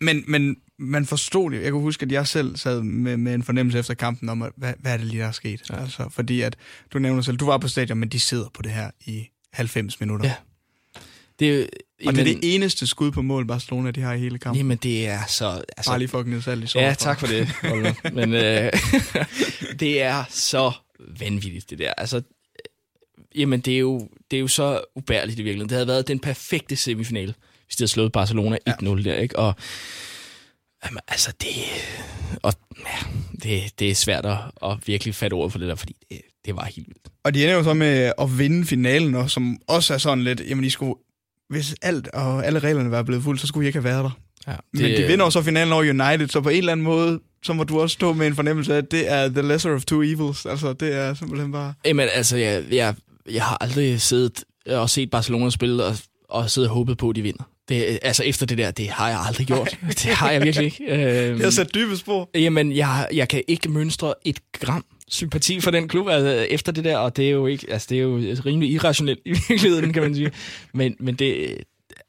men, men man forstod det. Jeg kunne huske, at jeg selv sad med, med en fornemmelse efter kampen om, at, hvad, hvad er det lige, der er sket? Ja. Altså, fordi at, du nævner selv, du var på stadion, men de sidder på det her i 90 minutter. Ja. Det, og jamen, det er det eneste skud på mål, Barcelona de har i hele kampen. Jamen, det er så... Altså, Bare lige fucking salt i sår. Ja, tak for det, Men øh, det er så vanvittigt, det der. Altså, jamen, det er, jo, det er jo så ubærligt i virkeligheden. Det havde været den perfekte semifinale, hvis de havde slået Barcelona 1-0 ja. der, ikke? Og jamen, altså, det... Og, ja, det, det er svært at, at virkelig fatte ord for det der, fordi det, det var helt vildt. Og de ender jo så med at vinde finalen, og som også er sådan lidt, jamen de skulle hvis alt og alle reglerne var blevet fuldt, så skulle I ikke have været der. Ja, det... Men de vinder også finalen over United, så på en eller anden måde, så må du også stå med en fornemmelse af, at det er the lesser of two evils. Altså, det er simpelthen bare... Jamen, altså, jeg, jeg, jeg har aldrig siddet og set Barcelona spille og, og siddet og håbet på, at de vinder. Det, altså efter det der, det har jeg aldrig gjort. det har jeg virkelig ikke. Øhm, jeg har sat dybe spor. Jamen, jeg, jeg kan ikke mønstre et gram sympati for den klub altså, efter det der, og det er jo ikke, altså det er jo rimelig irrationelt i virkeligheden, kan man sige. Men, men det,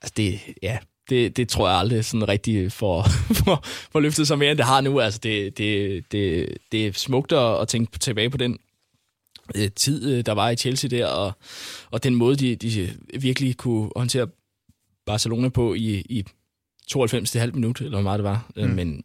altså det, ja, det, det tror jeg aldrig sådan rigtig for, for, for løftet sig mere, end det har nu. Altså det, det, det, det er smukt at, at tænke tilbage på den øh, tid, øh, der var i Chelsea der, og, og den måde, de, de virkelig kunne håndtere Barcelona på i, i 92,5 minut, eller hvor meget det var. Mm. Men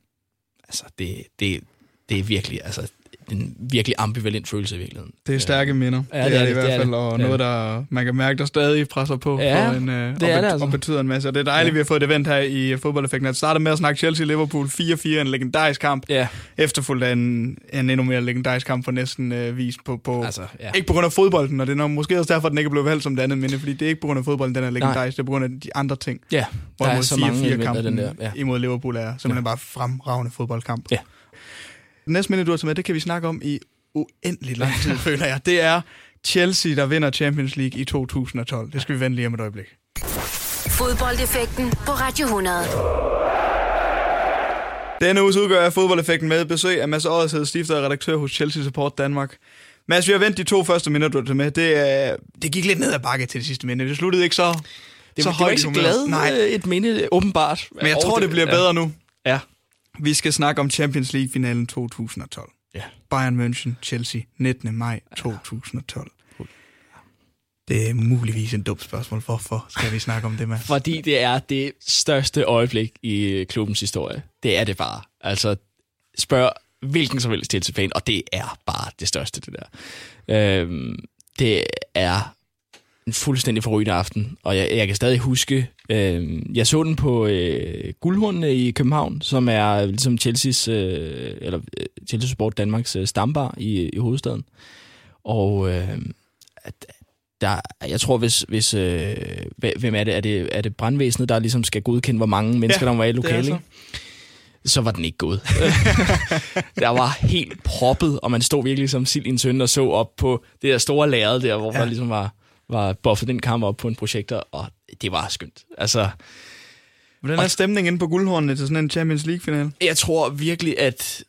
altså, det, det, det er virkelig, altså, en virkelig ambivalent følelse i virkeligheden. Det er stærke minder. Ja, det, det er det, i hvert fald, det og noget, der man kan mærke, der stadig presser på ja, for en, uh, det er og, det, altså. og betyder en masse. Og det er dejligt, ja. vi har fået et event her i fodboldeffekten. Det startede med at snakke Chelsea-Liverpool 4-4, en legendarisk kamp. Ja. Efterfulgt af en, en endnu mere legendarisk kamp for næsten uh, vist på, på altså, ja. ikke på grund af fodbolden, og det er nok, måske også derfor, at den ikke er blevet valgt som det andet minde, fordi det er ikke på grund af fodbolden, den er legendarisk, Nej. det er på grund af de andre ting. Ja, der er så mange kampen den der. Ja. imod Liverpool er simpelthen ja. bare fremragende fodboldkamp. Ja. Den næste minde, du har taget med, det kan vi snakke om i uendelig lang tid, føler jeg. Det er Chelsea, der vinder Champions League i 2012. Det skal vi vende lige om et øjeblik. Fodboldeffekten på Radio 100. Denne uges udgør jeg fodboldeffekten med besøg af Mads Årshed, stifter og redaktør hos Chelsea Support Danmark. Mads, vi har vendt de to første minutter, du med. Det, det gik lidt ned ad bakke til det sidste minde. Det sluttede ikke så det, så det var ikke så glad Nej. Øh, et minde, åbenbart. Men jeg tror, det, det bliver bedre ja. nu. Ja. Vi skal snakke om Champions League-finalen 2012. Ja. Bayern München, Chelsea, 19. maj 2012. Det er muligvis en dum spørgsmål. Hvorfor skal vi snakke om det, med? Fordi det er det største øjeblik i klubbens historie. Det er det bare. Altså, spørg hvilken som helst Chelsea-fan, og det er bare det største, det der. Øhm, det er en fuldstændig forrygende aften, og jeg, jeg kan stadig huske, øh, jeg så den på øh, Guldhornene i København, som er ligesom Chelsea's, øh, eller øh, Chelsea Sport Danmarks øh, stambar i, i hovedstaden. Og øh, der, jeg tror, hvis, hvis øh, hvem er det? Er det, er det brandvæsenet, der ligesom skal godkende, hvor mange mennesker, ja, der var i lokalet? så var den ikke gået. der var helt proppet, og man stod virkelig som sild i en søn og så op på det der store lærred der, hvor ja. der ligesom var var buffet den kamp op på en projektor, og det var skønt. Altså, Hvordan er stemningen inde på guldhornene til sådan en Champions League-finale? Jeg tror virkelig, at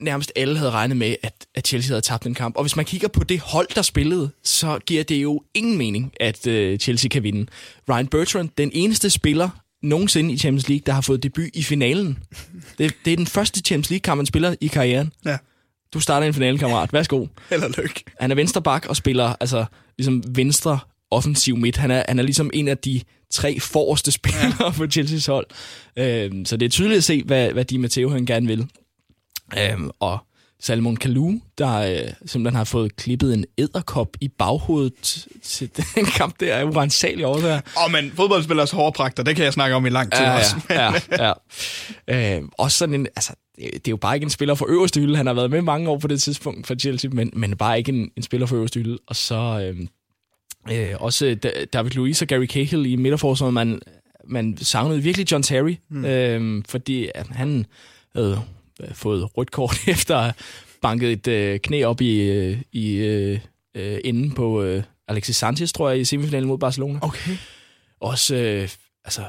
nærmest alle havde regnet med, at, at Chelsea havde tabt den kamp. Og hvis man kigger på det hold, der spillede, så giver det jo ingen mening, at uh, Chelsea kan vinde. Ryan Bertrand, den eneste spiller nogensinde i Champions League, der har fået debut i finalen. Det, det er den første Champions League-kamp, man spiller i karrieren. Ja. Du starter en finale, kammerat. Værsgo. Held og lykke. Han er venstre bak og spiller altså ligesom venstre offensiv midt. Han er, han er ligesom en af de tre forreste spillere ja. på Chelsea's hold. Øhm, så det er tydeligt at se, hvad, hvad Di Matteo han gerne vil. Øhm, og Salmon Kalou, der øh, simpelthen har fået klippet en æderkop i baghovedet til den kamp, der er urensageligt årsager. Åh, oh, men fodboldspillers hårpragter, det kan jeg snakke om i lang tid ja, også. Ja, ja, ja. Øh, også sådan en, altså, det er jo bare ikke en spiller for øverste hylde. Han har været med mange år på det tidspunkt for Chelsea, men, men bare ikke en, en spiller for øverste hylde. Og så øh, øh, også David Luiz og Gary Cahill i midterforsvaret. Man, man savnede virkelig John Terry, mm. øh, fordi han havde fået rødt kort efter banket et øh, knæ op i, øh, i øh, øh, enden på øh, Alexis Sanchez, tror jeg, i semifinalen mod Barcelona. Okay. Også, øh, altså,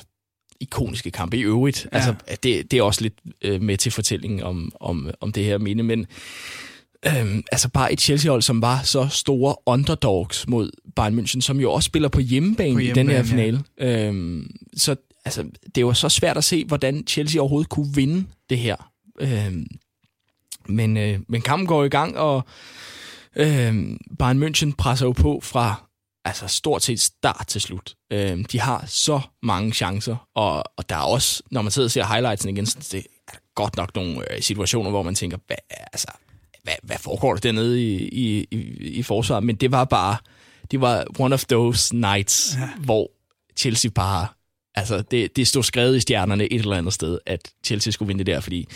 ikoniske kampe i øvrigt. Ja. Altså, det, det er også lidt øh, med til fortællingen om, om, om det her minde, men øhm, altså bare et Chelsea-hold, som var så store underdogs mod Bayern München, som jo også spiller på hjemmebane, på hjemmebane i den her finale. Ja. Øhm, så altså, det var så svært at se, hvordan Chelsea overhovedet kunne vinde det her. Øhm, men, øh, men kampen går i gang, og øh, Bayern München presser jo på fra altså stort set start til slut. Øh, de har så mange chancer, og, og der er også, når man sidder og ser highlightsen igen, så det er godt nok nogle øh, situationer, hvor man tænker, hvad, altså, hvad, hvad foregår der dernede i, i, i, i forsvaret? Men det var bare, det var one of those nights, ja. hvor Chelsea bare, altså det, det stod skrevet i stjernerne et eller andet sted, at Chelsea skulle vinde det der, fordi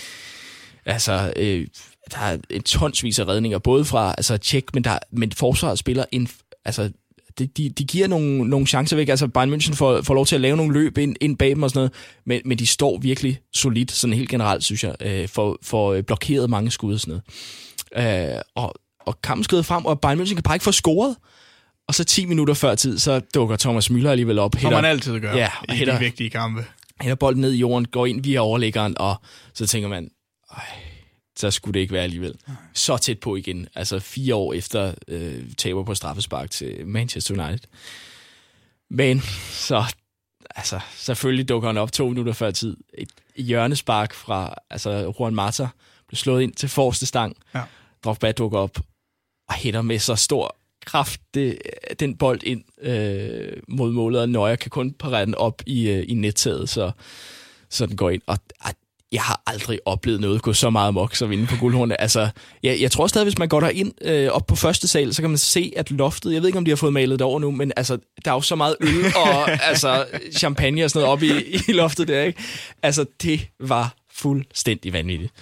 altså, øh, der er en tonsvis af redninger, både fra altså, Tjek, men, der, men forsvaret spiller en, altså, de, de, de giver nogle, nogle chancer væk. Altså Bayern München får, får lov til at lave nogle løb ind, ind bag dem og sådan noget, men, men de står virkelig solidt, sådan helt generelt, synes jeg, øh, for, for blokeret mange skud og sådan noget. Øh, og, og kampen skrider frem, og Bayern München kan bare ikke få scoret. Og så 10 minutter før tid, så dukker Thomas Müller alligevel op. Som man altid gør ja, i hætter, de vigtige kampe. Hætter bolden ned i jorden, går ind via overlæggeren, og så tænker man, Ej, så skulle det ikke være alligevel. Så tæt på igen. Altså fire år efter øh, taber på straffespark til Manchester United. Men så, altså, selvfølgelig dukker han op to minutter før tid. Et hjørnespark fra altså, Juan Mata blev slået ind til forreste stang. Ja. Drogba dukker op og hætter med så stor kraft det, den bold ind øh, mod målet, og Nøjer kan kun parere den op i, øh, i nettaget, så, så den går ind. Og, og jeg har aldrig oplevet noget gå så meget mok som inde på guldhornet. Altså, jeg, jeg tror stadig, hvis man går derind øh, op på første sal, så kan man se, at loftet, jeg ved ikke, om de har fået malet det over nu, men altså, der er jo så meget øl og altså, champagne og sådan noget op i, i loftet der, ikke? Altså, det var fuldstændig vanvittigt.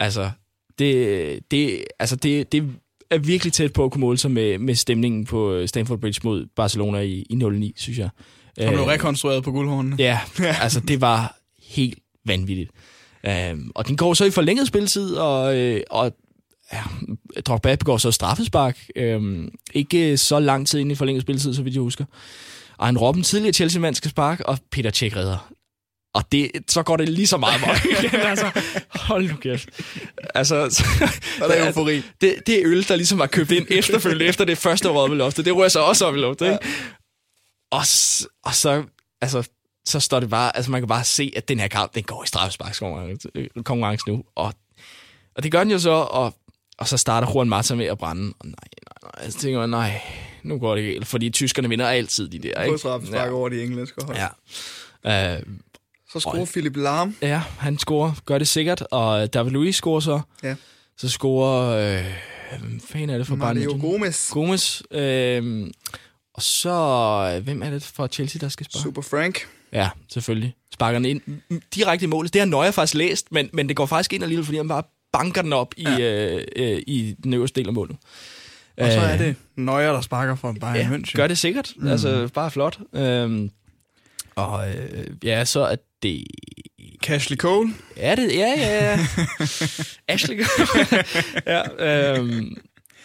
Altså, det, det, altså det, det er virkelig tæt på at kunne måle sig med, med stemningen på Stamford Bridge mod Barcelona i, i 09, synes jeg. Og blev rekonstrueret på guldhornene. Ja, altså det var helt vanvittigt. Um, og den går så i forlænget spilletid, og, øh, og ja, Drogba begår så straffespark. Um, ikke så lang tid ind i forlænget spilletid, så vidt jeg husker. Og han Robben, tidligere Chelsea-mand, skal sparke, og Peter Cech redder. Og det, så går det lige så meget mok altså, hold nu kæft. Altså, så, og det er eufori. Det, det øl, der ligesom var købt ind efterfølgende, efter det første råd ved loftet. Det rører sig også op i loftet, ikke? Ja. Og, og så, altså, så står det bare, altså man kan bare se, at den her kamp, den går i straffesparkskonkurrence nu. Og, og det gør den jo så, og, og så starter Juan Mata med at brænde. Og nej, nej, nej. Så tænker man, nej, nu går det galt. Fordi tyskerne vinder altid de der, ikke? På straffespark ja. over de engelske hold. Ja. Uh, så scorer og, Philip Lahm. Ja, han scorer, gør det sikkert. Og David Luiz scorer så. Ja. Så scorer, øh, hvem fanden er det for Mario Bayern? Gomez. Gomez. Øh, og så, hvem er det for Chelsea, der skal spille? Super Frank. Ja, selvfølgelig. Sparker den ind direkte i målet. Det har Nøje faktisk læst, men, men det går faktisk ind alligevel, fordi han bare banker den op ja. i, øh, øh, i den øverste del af målet. Og så er det Nøjer, der sparker for Bayern ja, München. gør det sikkert. Mm. Altså, bare flot. Øhm, og øh, ja, så er det... Cashley Cole? Ja, det, ja, ja, ja. Ashley Cole. ja, øhm,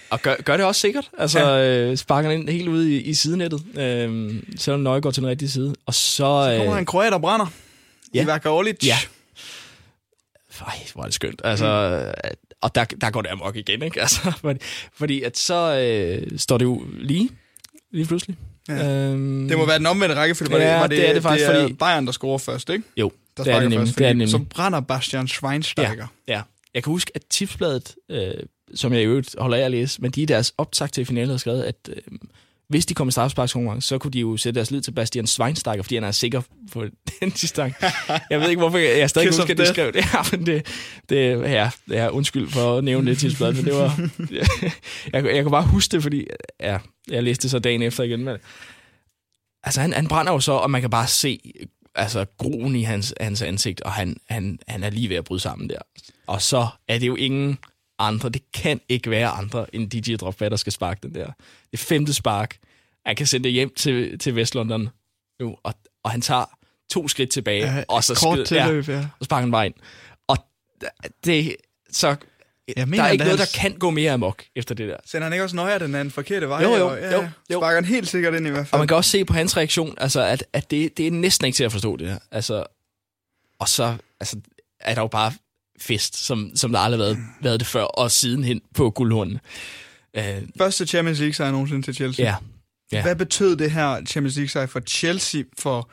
og gør, gør det også sikkert. Altså, ja. øh, sparker ind helt ude i, i sidenettet, øh, selvom Nøje går til den rigtige side. Og så... Så kommer øh, en kroat og brænder. Ja. I Vakolic. Ja. Ej, hvor er det skønt. Altså, mm. Og der, der går det amok igen, ikke? Altså, fordi, fordi at så øh, står det jo lige, lige pludselig. Ja. Øhm, det må være den omvendte rækkefølge. Var ja, det, var det, det er det faktisk, det er fordi... Bayern, der scorer først, ikke? Jo, der det er det nemlig. Først, det er det nemlig. Så brænder Bastian Schweinsteiger. Ja, ja. Jeg kan huske, at tipsbladet, øh, som jeg i øvrigt holder af at læse, men de i deres optag til finalen havde skrevet, at øh, hvis de kommer i straffesparkskonkurrence, så kunne de jo sætte deres lid til Bastian Schweinsteiger, fordi han er sikker på den distance. Jeg ved ikke, hvorfor jeg, jeg stadig husker, at de skrev det. Ja, men det, det ja, er undskyld for at nævne det tipsbladet, men det var... jeg, jeg, jeg kan bare huske det, fordi ja, jeg læste det så dagen efter igen, men altså han, han brænder jo så, og man kan bare se altså groen i hans, hans ansigt, og han, han, han er lige ved at bryde sammen der. Og så er det jo ingen andre, det kan ikke være andre end DJ Drogba, der skal sparke den der. Det femte spark. Han kan sende det hjem til, til Vestlondon nu, og, og han tager to skridt tilbage, ja, og så kort tilløb, ja. og sparker han bare ind. Og det, så jeg mener, der er ikke noget, der kan gå mere amok efter det der. Sender han ikke også nøjere den anden forkerte vej? Jo, jo, og, ja, jo, jo. Sparker han helt sikkert ind i hvert fald. Og man kan også se på hans reaktion, altså, at, at det, det er næsten ikke til at forstå det her. Altså, og så altså, er der jo bare fest, som, som der aldrig har været, været det før, og sidenhen på guldhornene. Uh, Første Champions League sejr nogensinde til Chelsea. Ja. ja. Hvad betød det her Champions League sejr for Chelsea, for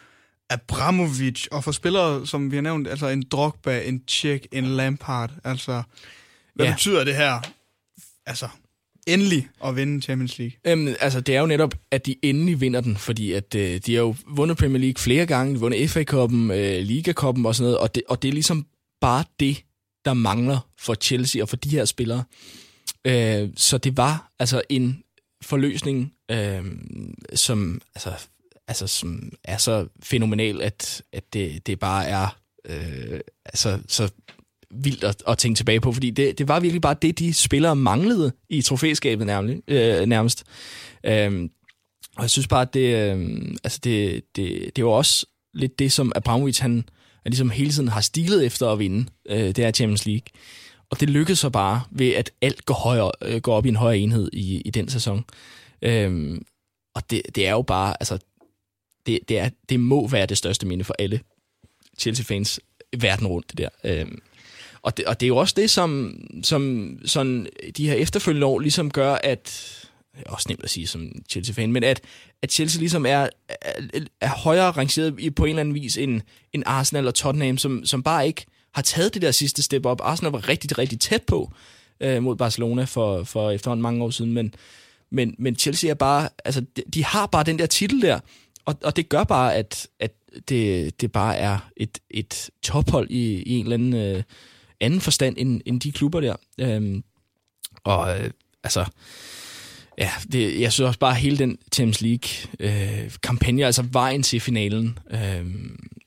Abramovic og for spillere, som vi har nævnt, altså en Drogba, en Tjek, en Lampard, altså hvad ja. betyder det her? Altså, endelig at vinde Champions League? Øhm, altså, det er jo netop, at de endelig vinder den, fordi at, øh, de har jo vundet Premier League flere gange, de har vundet FA-koppen, øh, Liga-koppen og sådan noget, og det, og det er ligesom bare det, der mangler for Chelsea og for de her spillere. Øh, så det var altså en forløsning, øh, som, altså, altså, som er så fænomenal, at, at det, det bare er øh, altså, så vildt at, at tænke tilbage på, fordi det, det var virkelig bare det, de spillere manglede i trofæskabet nærmest. Øh, nærmest. Øh, og jeg synes bare, at det, øh, altså det, det, det var også lidt det, som Abramovic, han, at ligesom hele tiden har stilet efter at vinde, øh, det her Champions League. Og det lykkedes så bare ved, at alt går, højere, øh, går op i en højere enhed i, i den sæson. Øhm, og det, det er jo bare, altså, det, det, er, det må være det største minde for alle Chelsea-fans verden rundt, det der. Øhm, og, det, og det er jo også det, som, som sådan, de her efterfølgende år ligesom gør, at også nemt at sige som Chelsea-fan, men at, at Chelsea ligesom er, er, er højere rangeret på en eller anden vis end, end Arsenal og Tottenham, som, som bare ikke har taget det der sidste step op. Arsenal var rigtig, rigtig tæt på øh, mod Barcelona for, for efterhånden mange år siden, men, men, men Chelsea er bare, altså de, de har bare den der titel der, og, og det gør bare, at, at det, det bare er et, et tophold i, i en eller anden øh, anden forstand end, end de klubber der. Øhm, og øh, altså, ja, det, jeg synes også bare hele den Champions League-kampagne, øh, altså vejen til finalen, øh,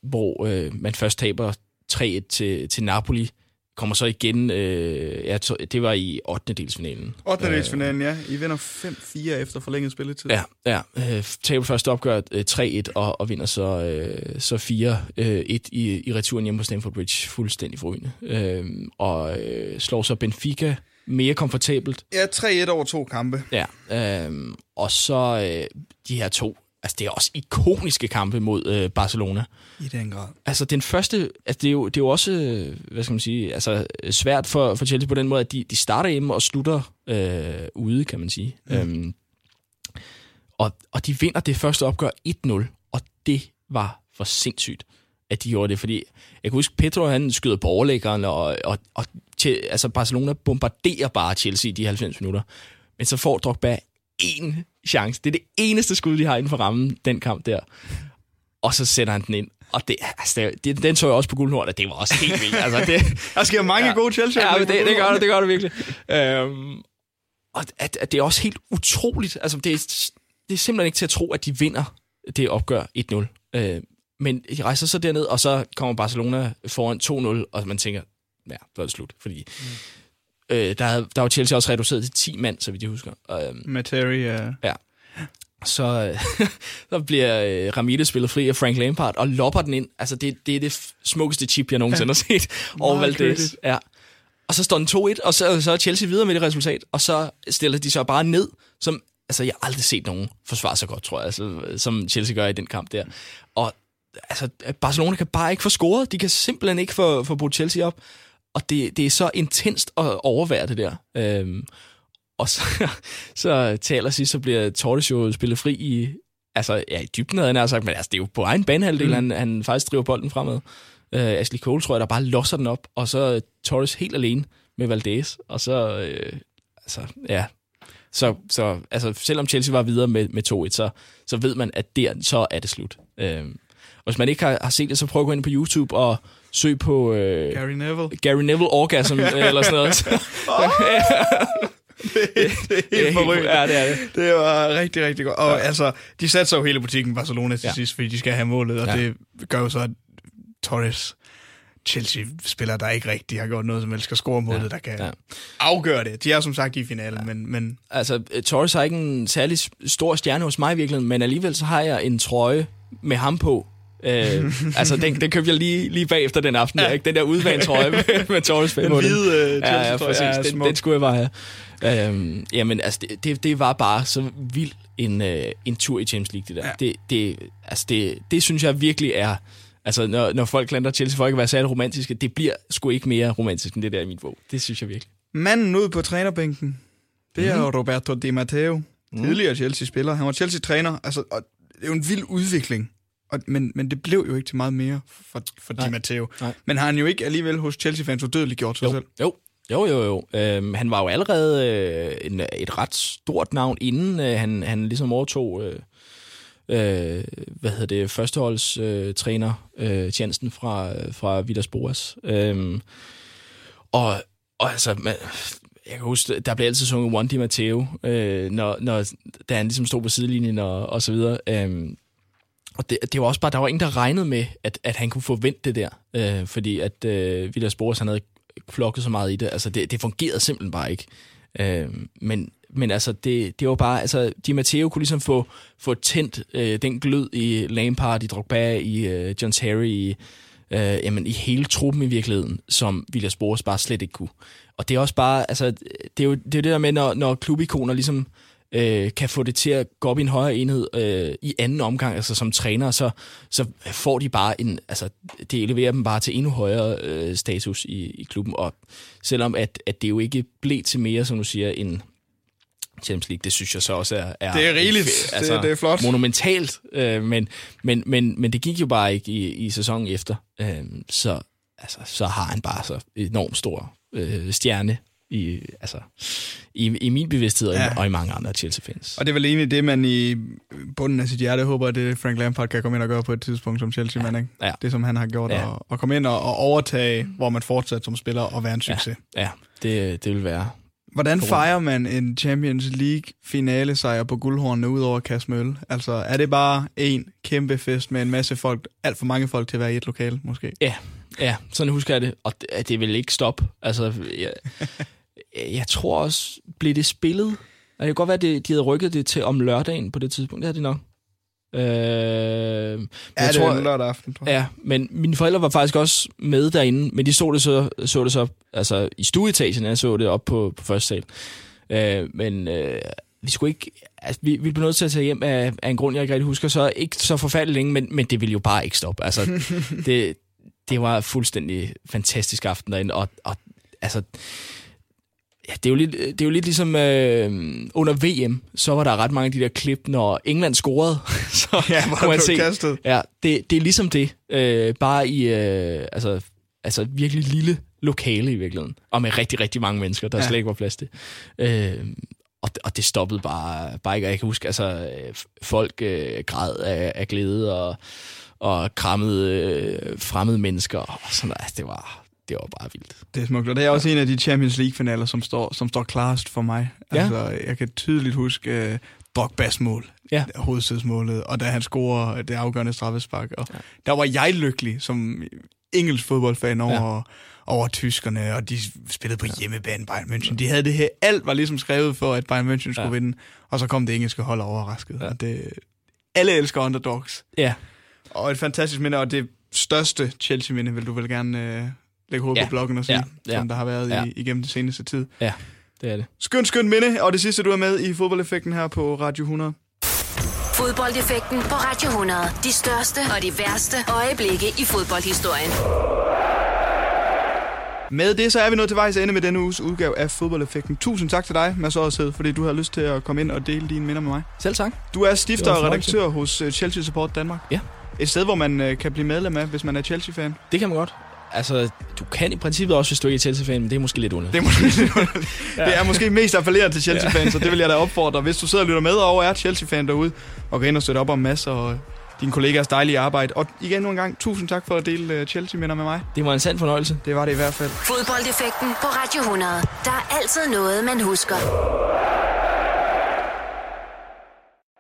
hvor øh, man først taber 3-1 til, til Napoli, kommer så igen, øh, ja, det var i 8. delsfinalen. 8. delsfinalen, ja. I vinder 5-4 efter forlænget spilletid. Ja, ja. Øh, taber først opgør øh, 3-1 og, og vinder så, øh, så 4-1 øh, i, i returen hjemme på Stamford Bridge. Fuldstændig forrygende. Øh, og øh, slår så Benfica mere komfortabelt. Ja, 3-1 over to kampe. Ja, øh, og så øh, de her to altså det er også ikoniske kampe mod øh, Barcelona. I den grad. Altså den første, altså det er jo, det er jo også, hvad skal man sige, altså svært for, for Chelsea på den måde, at de, de starter hjemme og slutter øh, ude, kan man sige. Mm. Øhm, og, og de vinder det første opgør 1-0, og det var for sindssygt, at de gjorde det, fordi jeg kan huske, Pedro han skyder på overlæggeren, og, og, og altså Barcelona bombarderer bare Chelsea i de 90 minutter. Men så får Drogba én chance. Det er det eneste skud, de har inden for rammen, den kamp der. Og så sætter han den ind. Og det, altså, det, den så jeg også på guldhorn, og det var også helt vildt. Altså, det, der sker mange ja, gode Chelsea. Ja, men det, det, gør det, det gør det virkelig. Øhm, og at, at det er også helt utroligt. Altså, det, er, det er simpelthen ikke til at tro, at de vinder det opgør 1-0. Øh, men de rejser så derned, og så kommer Barcelona foran 2-0, og man tænker, ja, det er slut. Fordi mm. Øh, der, der var Chelsea også reduceret til 10 mand, så vidt jeg husker. Øh, Materi, ja. Ja. Så, så bliver øh, Ramirez spillet fri af Frank Lampard og lopper den ind. Altså, det, det er det smukkeste chip, jeg nogensinde har set over Valdez. Ja. Og så står den 2-1, og så, så er Chelsea videre med det resultat, og så stiller de sig bare ned, som altså, jeg har aldrig set nogen forsvare så godt, tror jeg, altså, som Chelsea gør i den kamp der. Og altså, Barcelona kan bare ikke få scoret. De kan simpelthen ikke få, få brugt Chelsea op og det, det er så intenst at overvære det der. Øhm, og så, så taler sidst, så bliver Torres jo spillet fri i, altså ja, i dybden havde han sagt, men altså, det er jo på egen banehalvdel, mm. han, han faktisk driver bolden fremad. Øh, Ashley Cole tror jeg, der bare losser den op, og så Torres helt alene med Valdez, og så, øh, altså, ja, så, så altså, selvom Chelsea var videre med, med 2-1, så, så ved man, at der, så er det slut. Øh, hvis man ikke har, har set det, så prøv at gå ind på YouTube og søg på... Øh, Gary Neville. Gary Neville Orgasm, eller sådan noget. oh! det, det er helt forrygende. Ja, det er det. Det var rigtig, rigtig godt. Og ja. altså, de satte sig jo hele butikken Barcelona til ja. sidst, fordi de skal have målet, og ja. det gør jo så, at Torres, Chelsea-spiller, der ikke rigtig har gjort noget som helst, skal score målet, ja. der kan ja. afgøre det. De er som sagt i finalen, ja. men, men... Altså, Torres har ikke en særlig stor stjerne hos mig i virkeligheden, men alligevel så har jeg en trøje med ham på, Øh, altså, den, den købte jeg lige, lige bagefter den aften, ja. der, ikke? Den der udvalgte trøje med, med Torres Den hvide uh, ja, ja, præcis. Ja, den, den, skulle jeg bare have. Øhm, jamen, altså, det, det, det var bare så vild en, uh, en tur i Champions League, det der. Ja. Det, det, altså, det, det synes jeg virkelig er... Altså, når, når folk klandrer Chelsea for ikke at være særlig romantiske, det bliver sgu ikke mere romantisk end det der i min bog. Det synes jeg virkelig. Manden ud på trænerbænken, det er mm. Roberto Di Matteo. Mm. Tidligere Chelsea-spiller. Han var Chelsea-træner. Altså, og det er jo en vild udvikling og, men, men det blev jo ikke til meget mere for, for Di Matteo. Nej. Men har han jo ikke alligevel hos Chelsea-fans udødeligt gjort sig jo. selv? Jo, jo, jo. jo. Øhm, han var jo allerede øh, en, et ret stort navn, inden øh, han, han ligesom overtog... Øh, øh, hvad hedder det, førsteholdstræner øh, tjenesten fra, fra Vidas Boas. Øhm, og, og altså, man, jeg kan huske, der blev altid sunget One Di Matteo, øh, når, når, da han ligesom stod på sidelinjen og, og så videre. Øhm, og det, det var også bare, der var ingen, der regnede med, at, at han kunne forvente det der. Øh, fordi at øh, Vilas Boras, han havde flokket så meget i det. Altså, det, det fungerede simpelthen bare ikke. Øh, men, men altså, det, det var bare, altså, Di Matteo kunne ligesom få, få tændt øh, den glød i Lampard, i Drogba, i øh, John Terry, i, øh, jamen, i hele truppen i virkeligheden, som Vilas Boras bare slet ikke kunne. Og det er også bare, altså, det er jo det, er det der med, når, når klubikoner ligesom øh, kan få det til at gå op i en højere enhed øh, i anden omgang, altså som træner, så, så får de bare en, altså det eleverer dem bare til endnu højere øh, status i, i klubben, og selvom at, at det jo ikke blev til mere, som du siger, en Champions League, det synes jeg så også er... er det er rigeligt, altså, det, det er flot. Monumentalt, øh, men, men, men, men det gik jo bare ikke i, i sæsonen efter, øh, så, altså, så har han bare så enormt stor øh, stjerne i, altså, i, i min bevidsthed ja. og i mange andre Chelsea-fans. Og det er vel egentlig det, man i bunden af sit hjerte håber, at det Frank Lampard kan komme ind og gøre på et tidspunkt som Chelsea-mand. Ja. Ikke? Ja. Det, som han har gjort, ja. og, og komme ind og, og overtage, hvor man fortsat som spiller og være en succes. Ja, ja. Det, det vil være Hvordan fejrer man en Champions League finale sejr på guldhornene ud over Kasmøl? Altså, er det bare en kæmpe fest med en masse folk, alt for mange folk til at være i et lokal, måske? Ja, ja sådan husker jeg det. Og det, det vil ikke stoppe. Altså, jeg, jeg tror også, blev det spillet? Det kan godt være, at de havde rykket det til om lørdagen på det tidspunkt. Det er det nok. Øh, ja, jeg det tror, lørdag aften, tror jeg. Ja, men mine forældre var faktisk også med derinde, men de så det så, så, det så altså, i stueetagen, jeg så det op på, på første sal. Øh, men øh, vi skulle ikke... Altså, vi, vi blev nødt til at tage hjem af, af en grund, jeg ikke rigtig husker, så ikke så forfærdeligt længe, men, men det ville jo bare ikke stoppe. Altså, det, det var fuldstændig fantastisk aften derinde, og, og altså Ja, det er jo lidt, det er jo lidt ligesom øh, under VM, så var der ret mange af de der klip, når England scorede. så ja, hvor man se, kastet. Ja, det, det er ligesom det. Øh, bare i øh, altså, altså virkelig lille lokale i virkeligheden. Og med rigtig, rigtig mange mennesker, der ja. slet ikke var plads til. Øh, og, og det stoppede bare, bare ikke. Jeg kan huske, altså folk øh, græd af, af glæde og, og krammede øh, fremmede mennesker. Og sådan, altså, det var, det var bare vildt. Det er smukt, og det er også ja. en af de Champions League-finaler, som står, som står klarest for mig. Ja. Altså, jeg kan tydeligt huske uh, Drogbas mål, ja. hovedstødsmålet, og da han scorer det afgørende straffespark. Og ja. Der var jeg lykkelig som engelsk fodboldfan over, ja. over tyskerne, og de spillede på hjemmebane Bayern München. De havde det her, alt var ligesom skrevet for, at Bayern München skulle ja. vinde, og så kom det engelske hold overrasket. Ja. Og det, alle elsker underdogs. Ja. Og et fantastisk minde, og det største Chelsea-minde vil du vel gerne... Uh, lægge hovedet ja. på bloggen og sige, ja. Ja. som der har været ja. i, igennem det seneste tid. Ja, det er det. Skøn, skøn minde, og det sidste, du er med i fodboldeffekten her på Radio 100. Fodboldeffekten på Radio 100. De største og de værste øjeblikke i fodboldhistorien. Med det, så er vi nået til vejs ende med denne uges udgave af Fodboldeffekten. Tusind tak til dig, Mads Årshed, fordi du har lyst til at komme ind og dele dine minder med mig. Selv tak. Du er stifter og redaktør hos øh, Chelsea Support Danmark. Ja. Et sted, hvor man øh, kan blive medlem af, hvis man er Chelsea-fan. Det kan man godt altså, du kan i princippet også, hvis du ikke er Chelsea-fan, men det er måske lidt underligt. Det er måske lidt underligt. ja. Det er måske mest appelleret til Chelsea-fans, så det vil jeg da opfordre. Hvis du sidder og lytter med og er Chelsea-fan derude, og går ind og støtter op om masser og dine kollegaers dejlige arbejde. Og igen nu en gang, tusind tak for at dele uh, Chelsea-minder med mig. Det var en sand fornøjelse. Det var det i hvert fald. Fodboldeffekten på Radio 100. Der er altid noget, man husker.